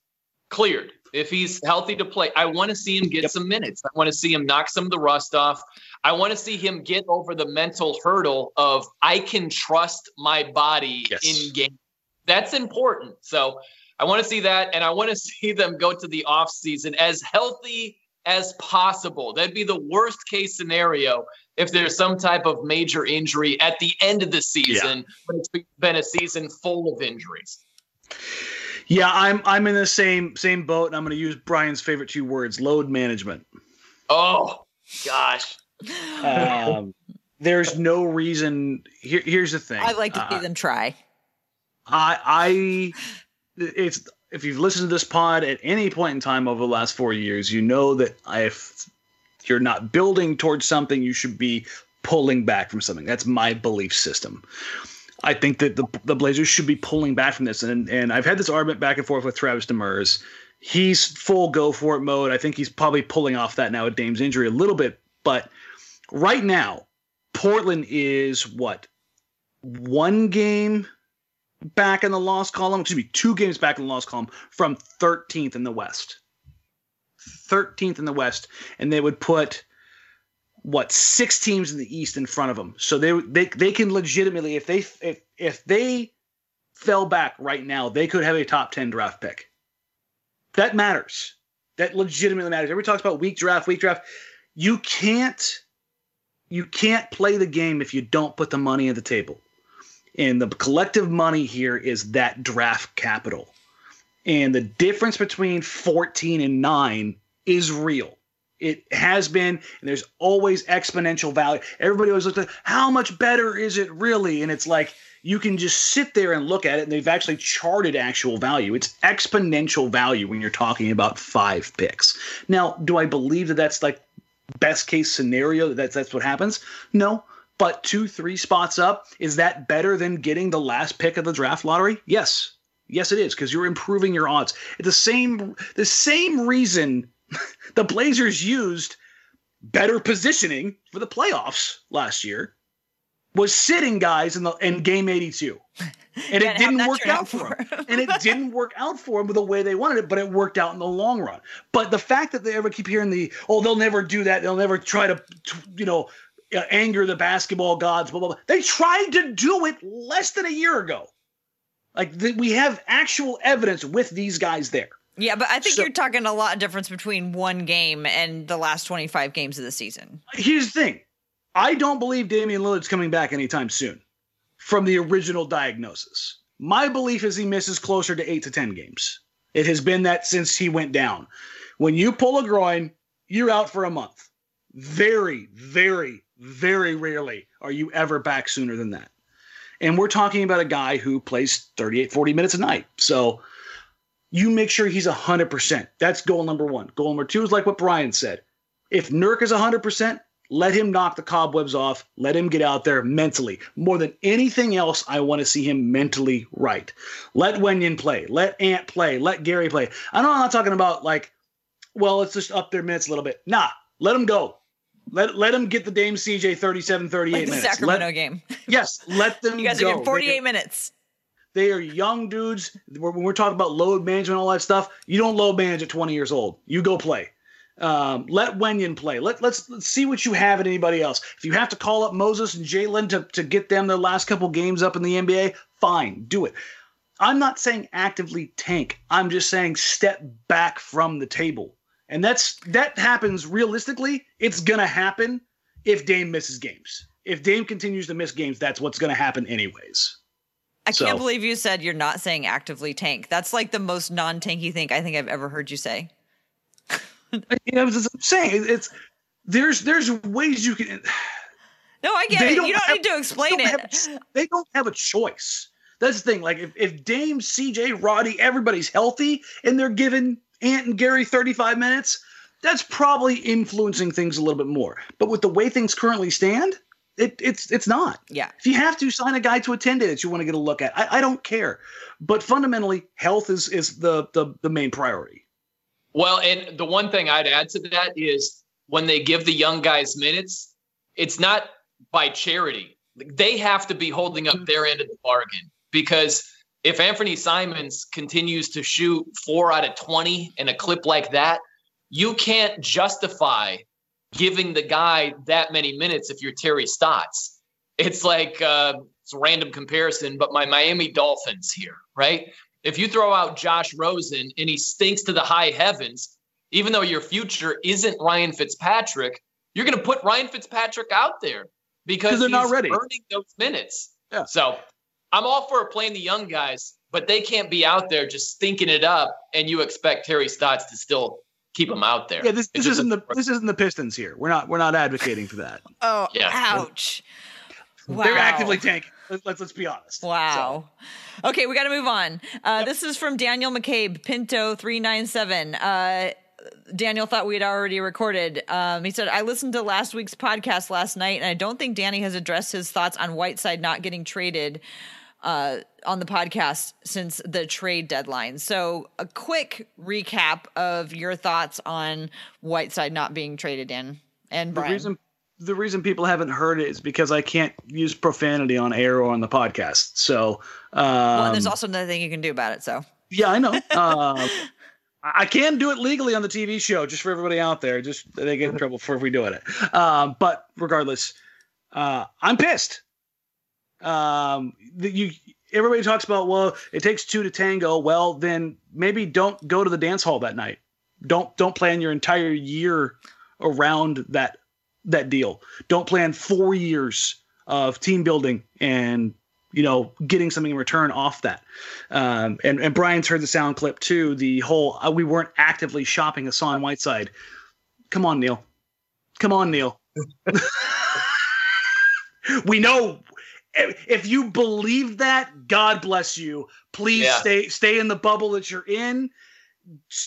B: cleared, if he's healthy to play, I want to see him get
A: Yep.
B: some minutes. I want to see him knock some of the rust off. I want to see him get over the mental hurdle of I can trust my body
A: Yes.
B: in game. That's important. So I want to see that, and I want to see them go to the off season as healthy as possible. That'd be the worst case scenario if there's some type of major injury at the end of the season when it's been a season full of injuries.
A: Yeah, I'm I'm in the same same boat, and I'm going to use Brian's favorite two words: load management.
B: Oh gosh.
A: Um, there's no reason. Here, here's the thing.
C: I like to see
A: Uh,
C: them try.
A: I, I, it's if you've listened to this pod at any point in time over the last four years, you know that if you're not building towards something, you should be pulling back from something. That's my belief system. I think that the the Blazers should be pulling back from this, and and I've had this argument back and forth with Travis Demers. He's full go for it mode. I think he's probably pulling off that now with Dame's injury a little bit, but right now, Portland is what one game back in the loss column. Excuse me, two games back in the loss column from 13th in the West. 13th in the West, and they would put what six teams in the East in front of them. So they they they can legitimately if they if if they fell back right now, they could have a top 10 draft pick. That matters. That legitimately matters. Everybody talks about weak draft, weak draft. You can't you can't play the game if you don't put the money at the table. And the collective money here is that draft capital. And the difference between 14 and 9 is real. It has been, and there's always exponential value. Everybody always looks at how much better is it really? And it's like you can just sit there and look at it, and they've actually charted actual value. It's exponential value when you're talking about five picks. Now, do I believe that that's like best case scenario that that's, that's what happens? No. But two, three spots up, is that better than getting the last pick of the draft lottery? Yes. Yes, it is because you're improving your odds. The same the same reason the Blazers used better positioning for the playoffs last year was sitting guys in the in game 82. And it didn't work out for them. and it didn't work out for them the way they wanted it, but it worked out in the long run. But the fact that they ever keep hearing the, oh, they'll never do that. They'll never try to, you know, uh, anger the basketball gods, blah, blah, blah. They tried to do it less than a year ago. Like we have actual evidence with these guys there.
C: Yeah, but I think
A: So-
C: you're talking a lot of difference between one game and the last 25 games of the season.
A: Here's the thing. I don't believe Damian Lillard's coming back anytime soon from the original diagnosis. My belief is he misses closer to eight to 10 games. It has been that since he went down. When you pull a groin, you're out for a month. Very, very, very rarely are you ever back sooner than that. And we're talking about a guy who plays 38, 40 minutes a night. So you make sure he's 100%. That's goal number one. Goal number two is like what Brian said. If Nurk is 100%, let him knock the cobwebs off. Let him get out there mentally. More than anything else, I want to see him mentally right. Let Wenyen play. Let Ant play. Let Gary play. I know I'm not talking about like, well, let's just up their minutes a little bit. Nah, let him go. Let, let him get the Dame CJ 37, 38
C: Like the
A: minutes.
C: Sacramento
A: Let-
C: game.
A: yes, let them
C: You guys
A: go.
C: are getting 48
A: They-
C: minutes.
A: They are young dudes. When we're talking about load management, all that stuff, you don't load manage at 20 years old. You go play. Um, let Wenyen play. Let, let's, let's see what you have in anybody else. If you have to call up Moses and Jalen to, to get them their last couple games up in the NBA, fine, do it. I'm not saying actively tank. I'm just saying step back from the table. And that's that happens realistically. It's gonna happen if Dame misses games. If Dame continues to miss games, that's what's gonna happen anyways.
C: I
A: So-
C: can't believe you said you're not saying actively tank. That's like the most non tanky thing I think I've ever heard you say.
A: You know, as I'm saying, it's there's there's ways you can.
C: No, I get it.
A: don't
C: You don't
A: have-
C: need to explain
A: they don't
C: it.
A: have- they don't have a choice. That's the thing. Like if, if Dame, CJ, Roddy, everybody's healthy and they're giving Ant and Gary 35 minutes, that's probably influencing things a little bit more. But with the way things currently stand, it, it's it's not.
C: Yeah.
A: If you have to sign a guy to attend it that you want to get a look at, I, I don't care. But fundamentally, health is is the the, the main priority.
B: Well, and the one thing I'd add to that is when they give the young guys minutes, it's not by charity. They have to be holding up their end of the bargain because if Anthony Simons continues to shoot four out of 20 in a clip like that, you can't justify giving the guy that many minutes if you're Terry Stotts. It's like uh, it's a random comparison, but my Miami Dolphins here, right? If you throw out Josh Rosen and he stinks to the high heavens, even though your future isn't Ryan Fitzpatrick, you're going to put Ryan Fitzpatrick out there because
A: they're
B: he's
A: not ready.
B: earning those minutes.
A: Yeah.
B: So I'm all for playing the young guys, but they can't be out there just stinking it up, and you expect Terry Stotts to still keep them out there.
A: Yeah, this, this isn't the
B: work.
A: this isn't the Pistons here. We're not we're not advocating for that.
C: Oh,
B: Yeah.
C: ouch. Wow.
A: They're actively tanking. Let's, let's let's be honest.
C: Wow. Okay, we got to move on. Uh, This is from Daniel McCabe, Pinto three nine seven. Uh, Daniel thought we had already recorded. Um, he said, "I listened to last week's podcast last night, and I don't think Danny has addressed his thoughts on Whiteside not getting traded." Uh, on the podcast since the trade deadline. So, a quick recap of your thoughts on Whiteside not being traded in. And
A: The reason the reason people haven't heard it is because I can't use profanity on air or on the podcast. So um,
C: well, there's also another thing you can do about it. So,
A: yeah, I know. Uh, I can do it legally on the TV show, just for everybody out there. Just they get in trouble for if we doing it. Um, but regardless, uh, I'm pissed. Um, you everybody talks about well, it takes two to tango. Well, then maybe don't go to the dance hall that night. Don't don't plan your entire year around that that deal. Don't plan four years of team building and you know getting something in return off that. Um, and and Brian's heard the sound clip too. The whole uh, we weren't actively shopping Hassan Whiteside. Come on, Neil. Come on, Neil. we know if you believe that, God bless you. Please
B: Yeah.
A: stay stay in the bubble that you're in.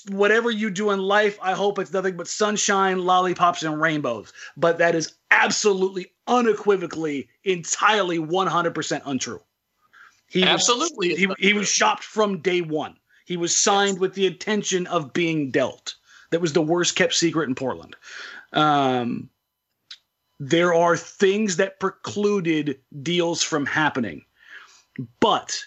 A: Whatever you do in life, I hope it's nothing but sunshine, lollipops, and rainbows. But that is absolutely, unequivocally, entirely 100% untrue. He
B: Absolutely,
A: was, he, he was shopped from day one. He was signed yes. with the intention of being dealt. That was the worst kept secret in Portland. Um, there are things that precluded deals from happening, but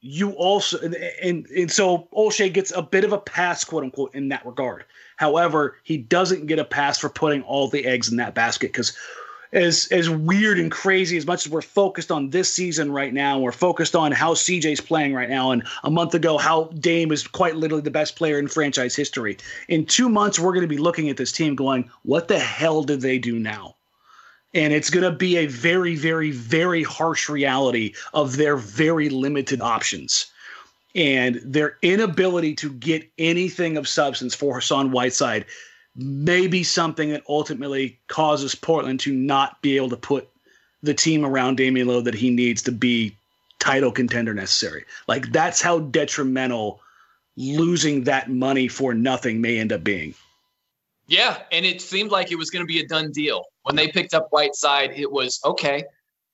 A: you also and, and and so Olshey gets a bit of a pass, quote unquote, in that regard. However, he doesn't get a pass for putting all the eggs in that basket because as as weird and crazy as much as we're focused on this season right now, we're focused on how CJ's playing right now, and a month ago how Dame is quite literally the best player in franchise history. In two months, we're going to be looking at this team going, "What the hell did they do now?" And it's going to be a very, very, very harsh reality of their very limited options and their inability to get anything of substance for Hassan Whiteside may be something that ultimately causes Portland to not be able to put the team around Damian Lillard that he needs to be title contender necessary. Like that's how detrimental losing that money for nothing may end up being.
B: Yeah, and it seemed like it was going to be a done deal. When they picked up Whiteside, it was okay.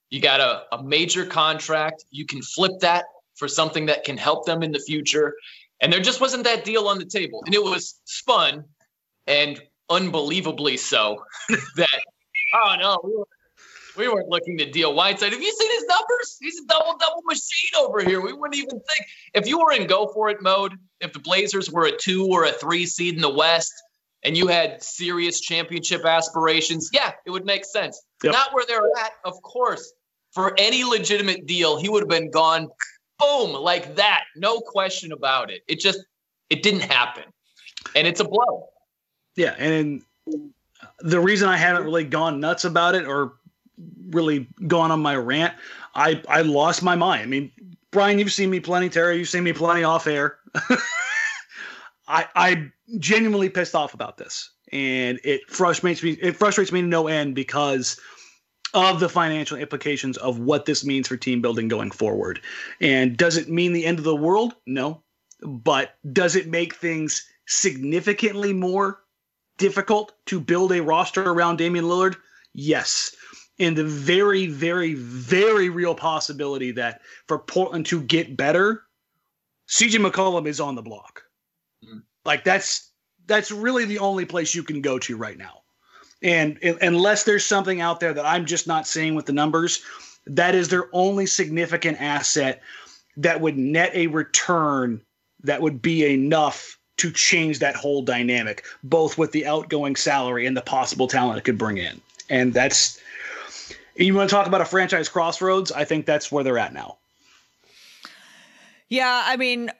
B: You got a, a major contract. You can flip that for something that can help them in the future. And there just wasn't that deal on the table. And it was spun and unbelievably so that oh no, we weren't, we weren't looking to deal Whiteside. Have you seen his numbers? He's a double double machine over here. We wouldn't even think if you were in go for it mode, if the Blazers were a two or a three seed in the West and you had serious championship aspirations, yeah, it would make sense. Yep. Not where they're at, of course. For any legitimate deal, he would have been gone boom like that. No question about it. It just it didn't happen. And it's a blow.
A: Yeah, and the reason I haven't really gone nuts about it or really gone on my rant, I I lost my mind. I mean, Brian, you've seen me plenty. Terry, you've seen me plenty off air. I I genuinely pissed off about this, and it frustrates me. It frustrates me to no end because of the financial implications of what this means for team building going forward. And does it mean the end of the world? No. But does it make things significantly more difficult to build a roster around Damian Lillard? Yes. And the very, very, very real possibility that for Portland to get better, CJ McCollum is on the block. Like that's that's really the only place you can go to right now. And, and unless there's something out there that I'm just not seeing with the numbers, that is their only significant asset that would net a return that would be enough to change that whole dynamic, both with the outgoing salary and the possible talent it could bring in. And that's you want to talk about a franchise crossroads? I think that's where they're at now.
C: Yeah, I mean,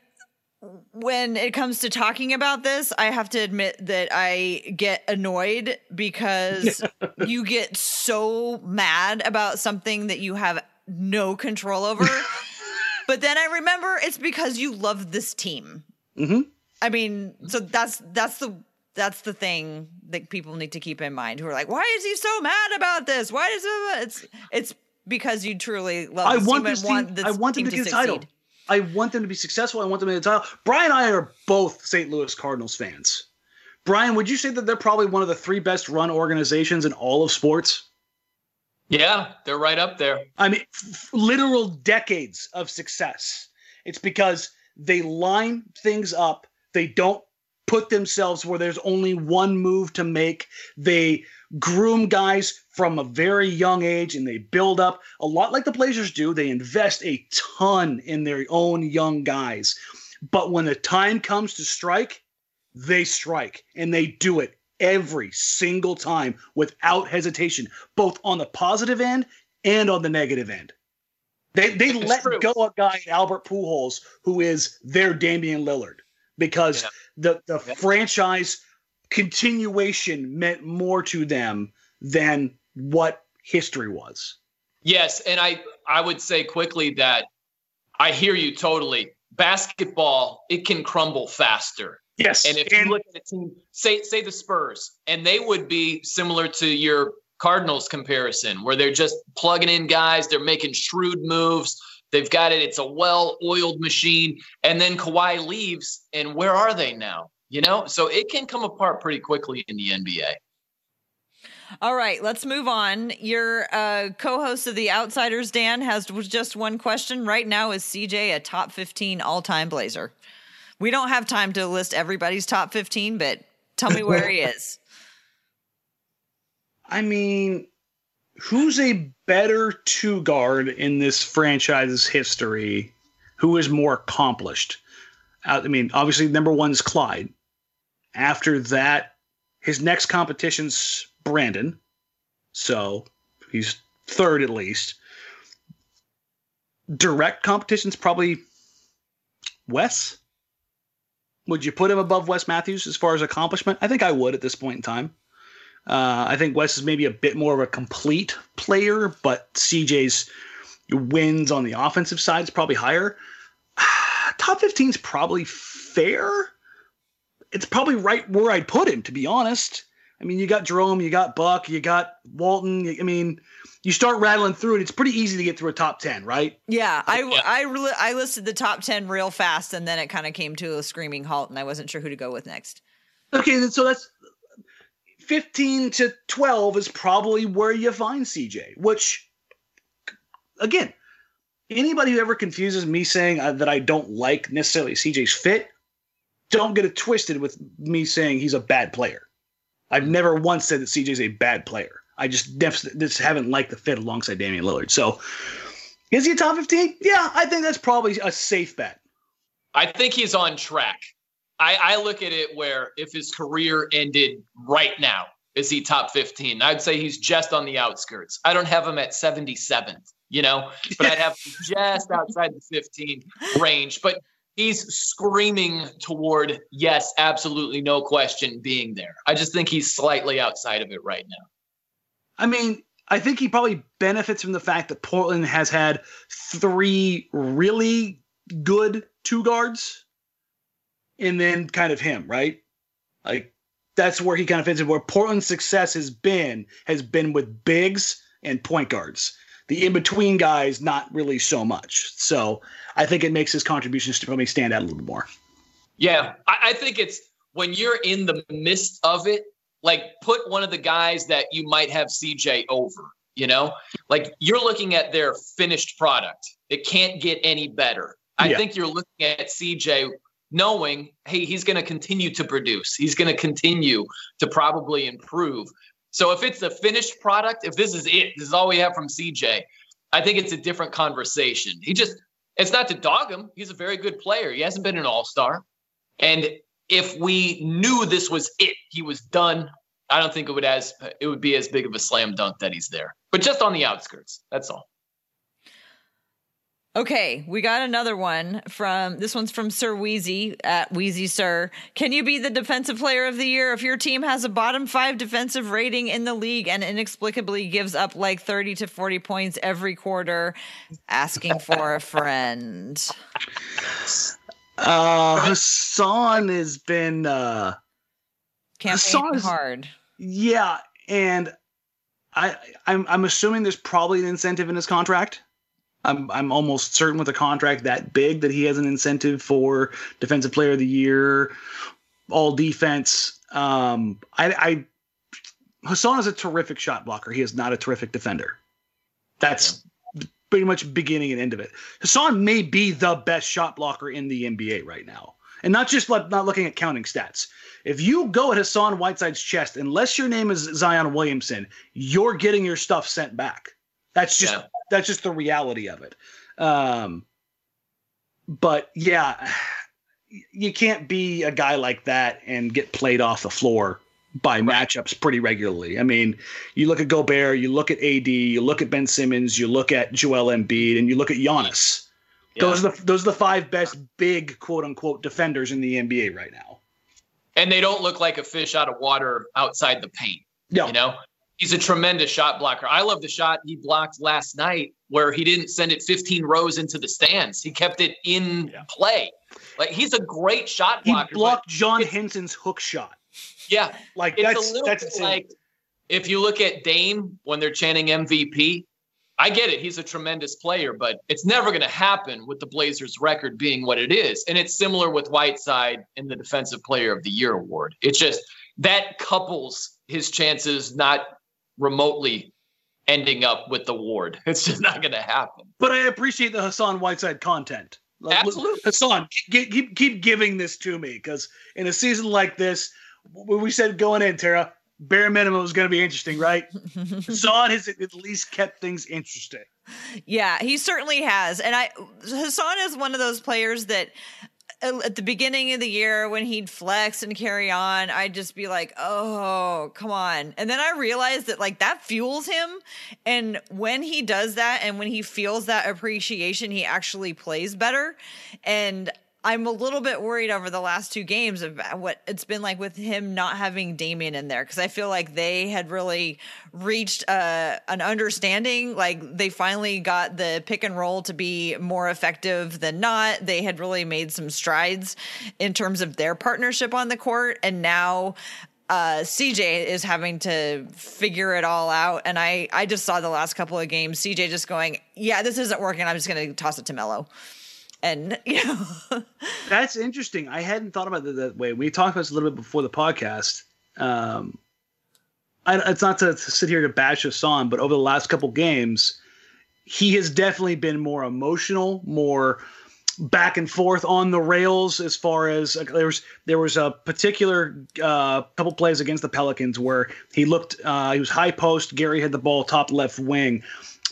C: when it comes to talking about this, I have to admit that I get annoyed because you get so mad about something that you have no control over. but then I remember it's because you love this team. Mm-hmm. I mean, so that's that's the that's the thing that people need to keep in mind who are like, why is he so mad about this? Why is it? It's it's because you truly love.
A: I want this team. Want this I want them to, to get a title. I want them to be successful. I want them to get a title. Brian and I are both St. Louis Cardinals fans. Brian, would you say that they're probably one of the three best run organizations in all of sports?
B: Yeah, they're right up there.
A: I mean, f- literal decades of success. It's because they line things up they don't put themselves where there's only one move to make. They groom guys from a very young age and they build up a lot like the Blazers do. They invest a ton in their own young guys. But when the time comes to strike, they strike and they do it every single time without hesitation, both on the positive end and on the negative end. They they let true. go a guy Albert Pujols who is their Damian Lillard because yeah. The the yeah. franchise continuation meant more to them than what history was.
B: Yes, and I I would say quickly that I hear you totally. Basketball, it can crumble faster.
A: Yes.
B: And if and, you look at a team, say say the Spurs, and they would be similar to your Cardinals comparison, where they're just plugging in guys, they're making shrewd moves, They've got it. It's a well-oiled machine. And then Kawhi leaves, and where are they now? You know, so it can come apart pretty quickly in the NBA.
C: All right, let's move on. Your uh, co-host of the Outsiders, Dan, has just one question. Right now, is CJ a top 15 all-time Blazer? We don't have time to list everybody's top 15, but tell me where he is.
A: I mean, who's a better two guard in this franchise's history? Who is more accomplished? Uh, I mean, obviously, number one is Clyde. After that, his next competition's Brandon. So he's third at least. Direct competition's probably Wes. Would you put him above Wes Matthews as far as accomplishment? I think I would at this point in time. Uh, I think Wes is maybe a bit more of a complete player, but CJ's wins on the offensive side is probably higher. Top 15 is probably fair. It's probably right where I'd put him, to be honest. I mean, you got Jerome, you got Buck, you got Walton. I mean, you start rattling through it. It's pretty easy to get through a top ten, right?
C: Yeah, I yeah. I, I listed the top ten real fast, and then it kind of came to a screaming halt, and I wasn't sure who to go with next.
A: Okay, so that's 15 to 12 is probably where you find CJ, which, again, anybody who ever confuses me saying uh, that I don't like necessarily CJ's fit, don't get it twisted with me saying he's a bad player. I've never once said that CJ's a bad player. I just just haven't liked the fit alongside Damian Lillard. So, is he a top 15? Yeah, I think that's probably a safe bet.
B: I think he's on track. I, I look at it where if his career ended right now, is he top 15? I'd say he's just on the outskirts. I don't have him at 77th, you know, but I'd have him just outside the 15 range. But he's screaming toward yes, absolutely no question being there. I just think he's slightly outside of it right now.
A: I mean, I think he probably benefits from the fact that Portland has had three really good two guards and then kind of him, right? Like that's where he kind of fits in. Where Portland's success has been has been with bigs and point guards. The in between guys, not really so much. So I think it makes his contributions to probably stand out a little more.
B: Yeah, I, I think it's when you're in the midst of it. Like put one of the guys that you might have CJ over. You know, like you're looking at their finished product. It can't get any better. I yeah. think you're looking at CJ knowing, hey, he's going to continue to produce. He's going to continue to probably improve. So if it's the finished product, if this is it, this is all we have from CJ, I think it's a different conversation. He just, it's not to dog him. He's a very good player. He hasn't been an all star. And if we knew this was it, he was done. I don't think it would as it would be as big of a slam dunk that he's there. But just on the outskirts. That's all.
C: Okay, we got another one from this one's from Sir Wheezy at Wheezy Sir. Can you be the defensive player of the year if your team has a bottom five defensive rating in the league and inexplicably gives up like 30 to 40 points every quarter? Asking for a friend.
A: Uh Hassan has been uh
C: campaigning hard.
A: Yeah, and I I'm I'm assuming there's probably an incentive in his contract. I'm I'm almost certain with a contract that big that he has an incentive for defensive player of the year, all defense. Um, I, I Hassan is a terrific shot blocker. He is not a terrific defender. That's pretty much beginning and end of it. Hassan may be the best shot blocker in the NBA right now, and not just like not looking at counting stats. If you go at Hassan Whiteside's chest, unless your name is Zion Williamson, you're getting your stuff sent back. That's just yeah. that's just the reality of it. Um, but yeah, you can't be a guy like that and get played off the floor by right. matchups pretty regularly. I mean, you look at Gobert, you look at AD, you look at Ben Simmons, you look at Joel Embiid, and you look at Giannis. Yeah. Those are the those are the five best big quote unquote defenders in the NBA right now.
B: And they don't look like a fish out of water outside the paint. Yeah. You know, he's a tremendous shot blocker. I love the shot he blocked last night where he didn't send it 15 rows into the stands. He kept it in yeah. play. Like he's a great shot blocker.
A: He blocked John Henson's hook shot.
B: Yeah.
A: Like it's that's, a little that's
B: like if you look at Dame when they're chanting MVP, I get it. He's a tremendous player, but it's never going to happen with the Blazers record being what it is. And it's similar with Whiteside in the Defensive Player of the Year award. It's just that couples his chances not remotely ending up with the ward. It's just not going to happen.
A: But I appreciate the Hassan Whiteside content.
B: Absolutely.
A: Hassan, keep, keep, keep giving this to me because in a season like this, when we said going in, Tara, bare minimum was going to be interesting, right? Hassan has at least kept things interesting.
C: Yeah, he certainly has. And I Hassan is one of those players that Uh, at the beginning of the year when he'd flex and carry on, I'd just be like, "Oh, come on." And then I realized that like that fuels him, and when he does that and when he feels that appreciation, he actually plays better. And I'm a little bit worried over the last two games of what it's been like with him not having Damian in there because I feel like they had really reached uh, an understanding. Like they finally got the pick and roll to be more effective than not. They had really made some strides in terms of their partnership on the court, and now uh, CJ is having to figure it all out. And I, I just saw the last couple of games, CJ just going, yeah, this isn't working. I'm just going to toss it to Melo and you know
A: that's interesting i hadn't thought about it that way we talked about this a little bit before the podcast um I, it's not to, to, sit here to bash Hassan, but over the last couple games, he has definitely been more emotional, more back and forth on the rails. As far as there was, there was a particular uh, couple plays against the Pelicans where he looked, uh, he was high post. Gary had the ball top left wing,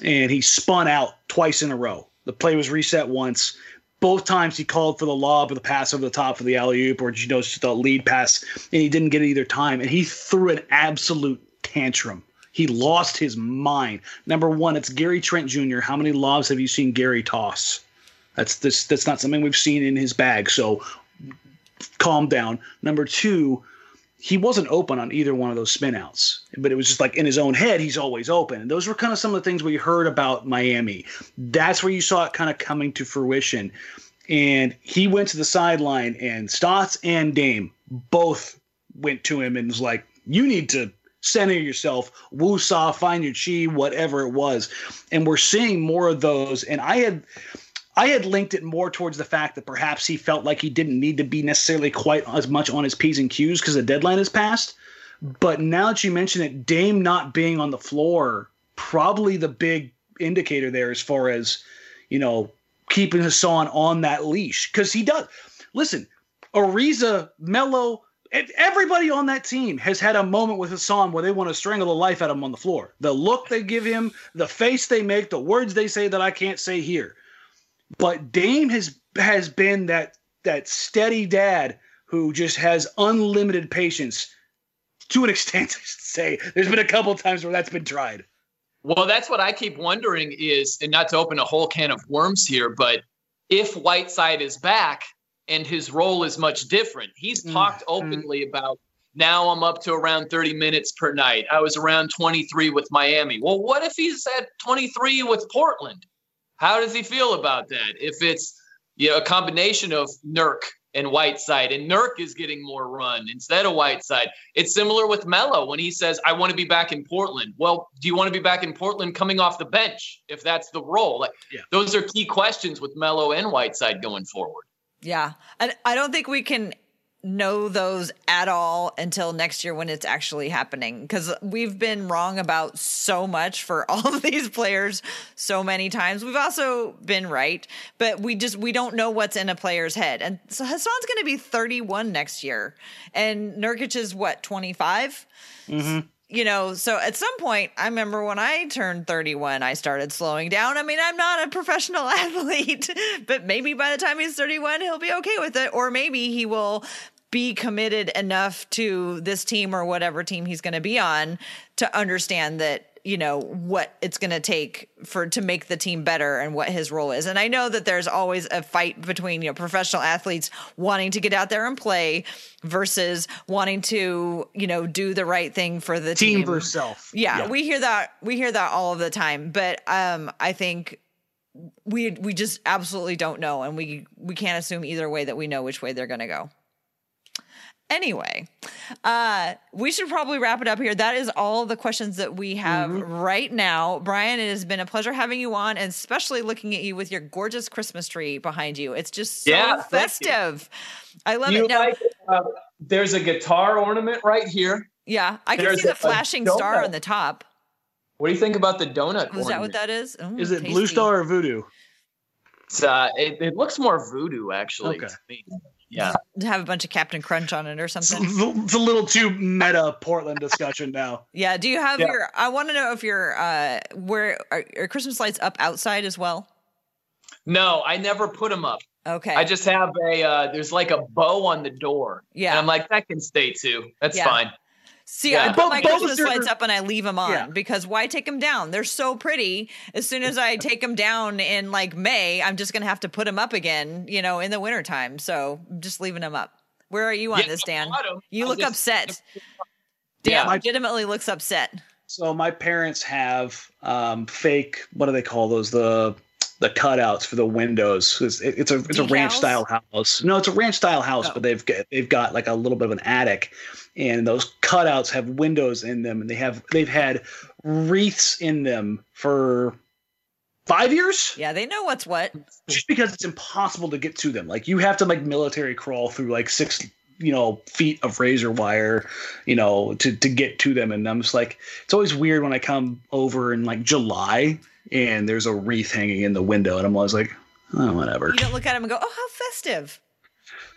A: and he spun out twice in a row. The play was reset once both times he called for the lob or the pass over the top for the alley oop or you know just the lead pass and he didn't get it either time and he threw an absolute tantrum. He lost his mind. Number one it's gary trent jr how many lobs have you seen gary toss? That's this that's not something we've seen in his bag so calm down. Number two he wasn't open on either one of those spinouts, but it was just like in his own head, he's always open. And those were kind of some of the things we heard about Miami. That's where you saw it kind of coming to fruition. And he went to the sideline, and Stotts and Dame both went to him and was like, You need to center yourself, woosah, find your chi, whatever it was. And we're seeing more of those. And I had I had linked it more towards the fact that perhaps he felt like he didn't need to be necessarily quite as much on his P's and Q's because the deadline has passed. But now that you mention it, Dame not being on the floor, probably the big indicator there as far as, you know, keeping Hassan on that leash. Because he does. Listen, Ariza, Melo, everybody on that team has had a moment with Hassan where they want to strangle the life out of him on the floor. The look they give him, the face they make, the words they say that I can't say here. But Dame has has been that that steady dad who just has unlimited patience to an extent. I should say there's been a couple times where that's been tried.
B: Well, that's what I keep wondering is, and not to open a whole can of worms here, but if Whiteside is back and his role is much different, he's mm, talked mm-hmm. openly about now I'm up to around 30 minutes per night. I was around 23 with Miami. Well, what if he's at 23 with Portland? How does he feel about that? If it's you know a combination of Nurk and Whiteside, and Nurk is getting more run instead of Whiteside. It's similar with Melo when he says, "I want to be back in Portland." Well, do you want to be back in Portland coming off the bench if that's the role? Like, yeah. those are key questions with Melo and Whiteside going forward.
C: Yeah, and I don't think we can know those at all until next year when it's actually happening. Because we've been wrong about so much for all of these players so many times. We've also been right but we just we don't know what's in a player's head. And so hassan's going to be 31 next year and nurkic is what 25 mm-hmm you know, so at some point, I remember when I turned 31, I started slowing down. I mean, I'm not a professional athlete, but maybe by the time he's 31, he'll be okay with it. Or maybe he will be committed enough to this team or whatever team he's going to be on to understand that you know what it's going to take for to make the team better and what his role is. And i know that there's always a fight between you know professional athletes wanting to get out there and play versus wanting to you know do the right thing for the team,
A: team. self.
C: Yeah, yeah. we hear that we hear that all of the time. But um i think we we just absolutely don't know. And we we can't assume either way that we know which way they're going to go Anyway, uh, we should probably wrap it up here. That is all the questions that we have mm-hmm. right now. Brian, it has been a pleasure having you on, and especially looking at you with your gorgeous Christmas tree behind you. It's just so yeah, festive. I love you it. Now, like,
B: uh, there's a guitar ornament right here.
C: Yeah, I can there's see the flashing star on the top.
B: What do you think about the donut?
C: Is that what that is? Ooh,
A: Is it Blue. Star or Voodoo?
B: It's, uh, it, it looks more voodoo actually.
A: Okay.
B: To me. Yeah.
C: To have a bunch of Captain Crunch on it or
A: It's,
C: something.
A: it's a little too meta Portland discussion now.
C: Yeah. Do you have
B: Yeah.
C: your? I want to know if your uh, where are, are Christmas lights up outside as well?
B: No, I never put them up.
C: Okay.
B: I just have a uh, there's like a bow on the door.
C: Yeah.
B: And I'm like, that can stay too. That's
C: Yeah.
B: fine.
C: See,
B: Yeah.
C: I put my
A: both
C: Christmas
A: are-
C: lights up and I leave them on
A: Yeah.
C: because why take them down? They're so pretty. As soon as I take them down in like May, I'm just gonna have to put them up again, you know, in the wintertime. So I'm just leaving them up. Where are you on
B: Yeah,
C: this, Dan? You
B: I
C: look
B: just-
C: upset. Dan
B: Yeah.
C: legitimately looks upset.
A: So my parents have um, fake. What do they call those? The the cutouts for the windows. It's, it- it's a it's a ranch style house. No, it's a ranch style house,
C: Oh.
A: but they've got they've got like a little bit of an attic, and those cutouts have windows in them, and they have they've had wreaths in them for five years.
C: Yeah, they know what's what.
A: just because it's impossible to get to them. Like you have to like military crawl through like six, you know, feet of razor wire, you know, to to get to them. And I'm just like, it's always weird when I come over in like July and there's a wreath hanging in the window, and I'm always like, oh, whatever.
C: You don't look at them and go, "Oh, how festive."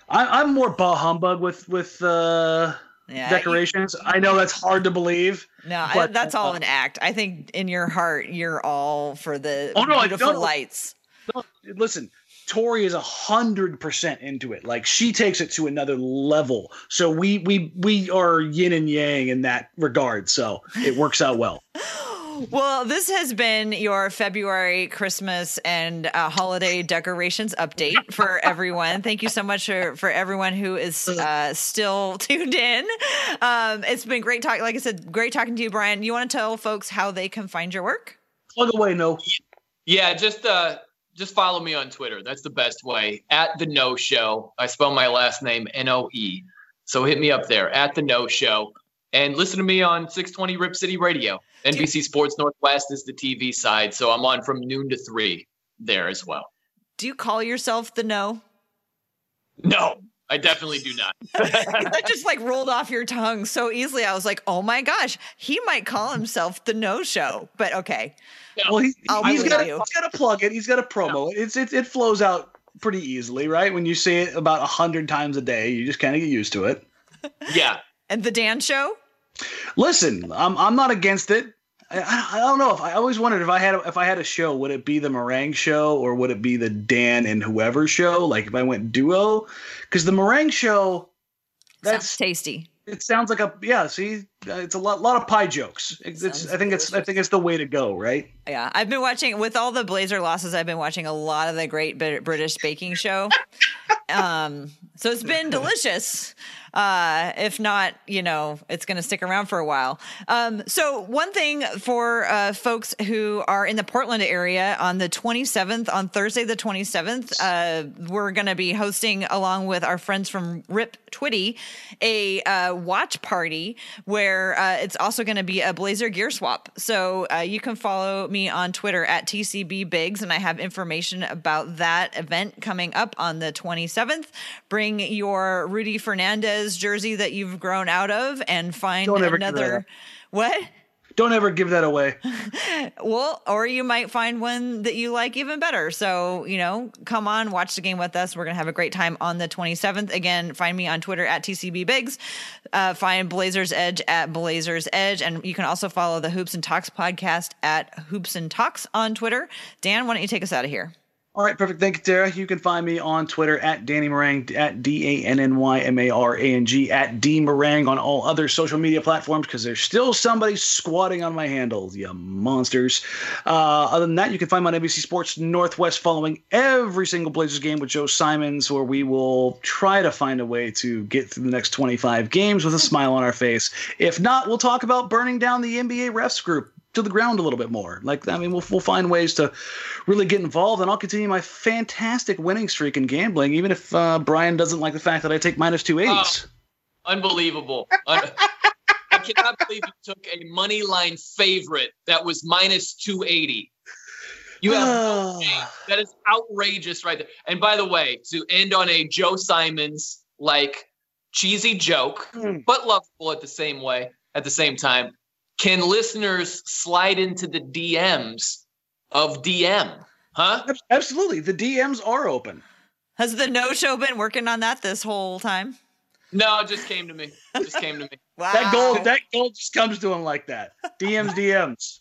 A: I, I'm more bah humbug with with uh,
C: Yeah,
A: decorations. I know that's hard to believe.
C: No, I,
A: But,
C: that's all
A: uh,
C: an act. I think in your heart, you're all for the
A: Oh, no, I
C: beautiful
A: don't.
C: lights.
A: No, listen, Tori is a hundred percent into it. Like she takes it to another level. So we we we are yin and yang in that regard. So it works out well.
C: Well, this has been your February Christmas and uh, holiday decorations update for everyone. Thank you so much for, for everyone who is uh, still tuned in. Um, it's been great talking. Like I said, great talking to you, Brian. You want to tell folks how they can find your work?
A: Plug away, no.
B: Yeah, just uh just follow me on Twitter. That's the best way. At the No Show. I spell my last name N O E. So hit me up there at the No Show and listen to me on 620 Rip City Radio. NBC Sports Northwest is the TV side, so I'm on from noon to three there as well.
C: Do you call yourself the No?
B: No, I definitely do not.
C: that just like rolled off your tongue so easily. I was like, oh my gosh, he might call himself the No Show. But okay.
A: Well, he,
C: I'll
A: he's
C: believe
A: got
C: you.
A: he's got to plug it. He's got to promo it. It's it, it flows out pretty easily, right? When you say it about a hundred times a day, you just kind of get used to it.
B: yeah.
C: And the Dan Show?
A: Listen, I'm I'm not against it. I, I, don't know if I always wondered if I had a, if I had a show, would it be the meringue show or would it be the Dan and whoever show? Like if I went duo, because the meringue show,
C: Sounds
A: that's
C: tasty.
A: it sounds like a yeah. See, it's a lot lot of pie jokes. It's, it's I think it's I think it's the way to go, right?
C: Yeah, I've been watching with all the Blazer losses. I've been watching a lot of the Great British Baking Show. um, so it's been delicious. Uh, if not, you know, it's going to stick around for a while. Um, so one thing for uh, folks who are in the Portland area on the 27th, on Thursday the 27th, uh, we're going to be hosting along with our friends from Rip Twitty a uh, watch party where uh, it's also going to be a Blazer gear swap. So uh, you can follow me on Twitter at TCB Biggs, and I have information about that event coming up on the 27th. Bring your Rudy Fernandez jersey that you've grown out of and find
A: Don't ever give that
C: another. What?
A: Don't ever give that away.
C: Well, or you might find one that you like even better. So, you know, come on, watch the game with us. We're going to have a great time on the 27th. Again, find me on Twitter at TCB Biggs. Uh, find Blazers Edge at Blazers Edge. And you can also follow the Hoops and Talks podcast at Hoops and Talks on Twitter. Dan, why don't you take us out of here?
A: All right, perfect. Thank you, Tara. You can find me on Twitter at Danny Marang, at D A N N Y M A R A N G, at D Marang on all other social media platforms because there's still somebody squatting on my handle, you monsters. Uh, other than that, you can find me on NBC Sports Northwest following every single Blazers game with Joe Simons, where we will try to find a way to get through the next 25 games with a smile on our face. If not, we'll talk about burning down the NBA refs group to the ground a little bit more. Like, I mean, we'll, we'll find ways to really get involved, and I'll continue my fantastic winning streak in gambling, even if uh, Brian doesn't like the fact that I take minus two eighties.
B: Unbelievable. Un- I cannot believe you took a money line favorite that was minus 280. You have no. That is outrageous right there. And by the way, to end on a Joe Simons like cheesy joke,
A: Hmm.
B: but lovable at the same way, at the same time. Can listeners slide into the DMs of DM? Huh?
A: Absolutely. The DMs are open.
C: Has the no show been working on that this whole time?
B: No, it just came to me. It just came to me.
C: Wow.
A: That gold, that gold just comes to him like that. DMs, DMs.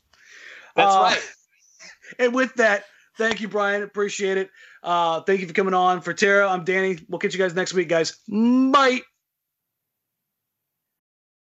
B: That's
A: Uh,
B: right.
A: And with that, thank you, Brian. Appreciate it. Uh, thank you for coming on. For Tara, I'm Danny. We'll catch you guys next week, guys. Bye.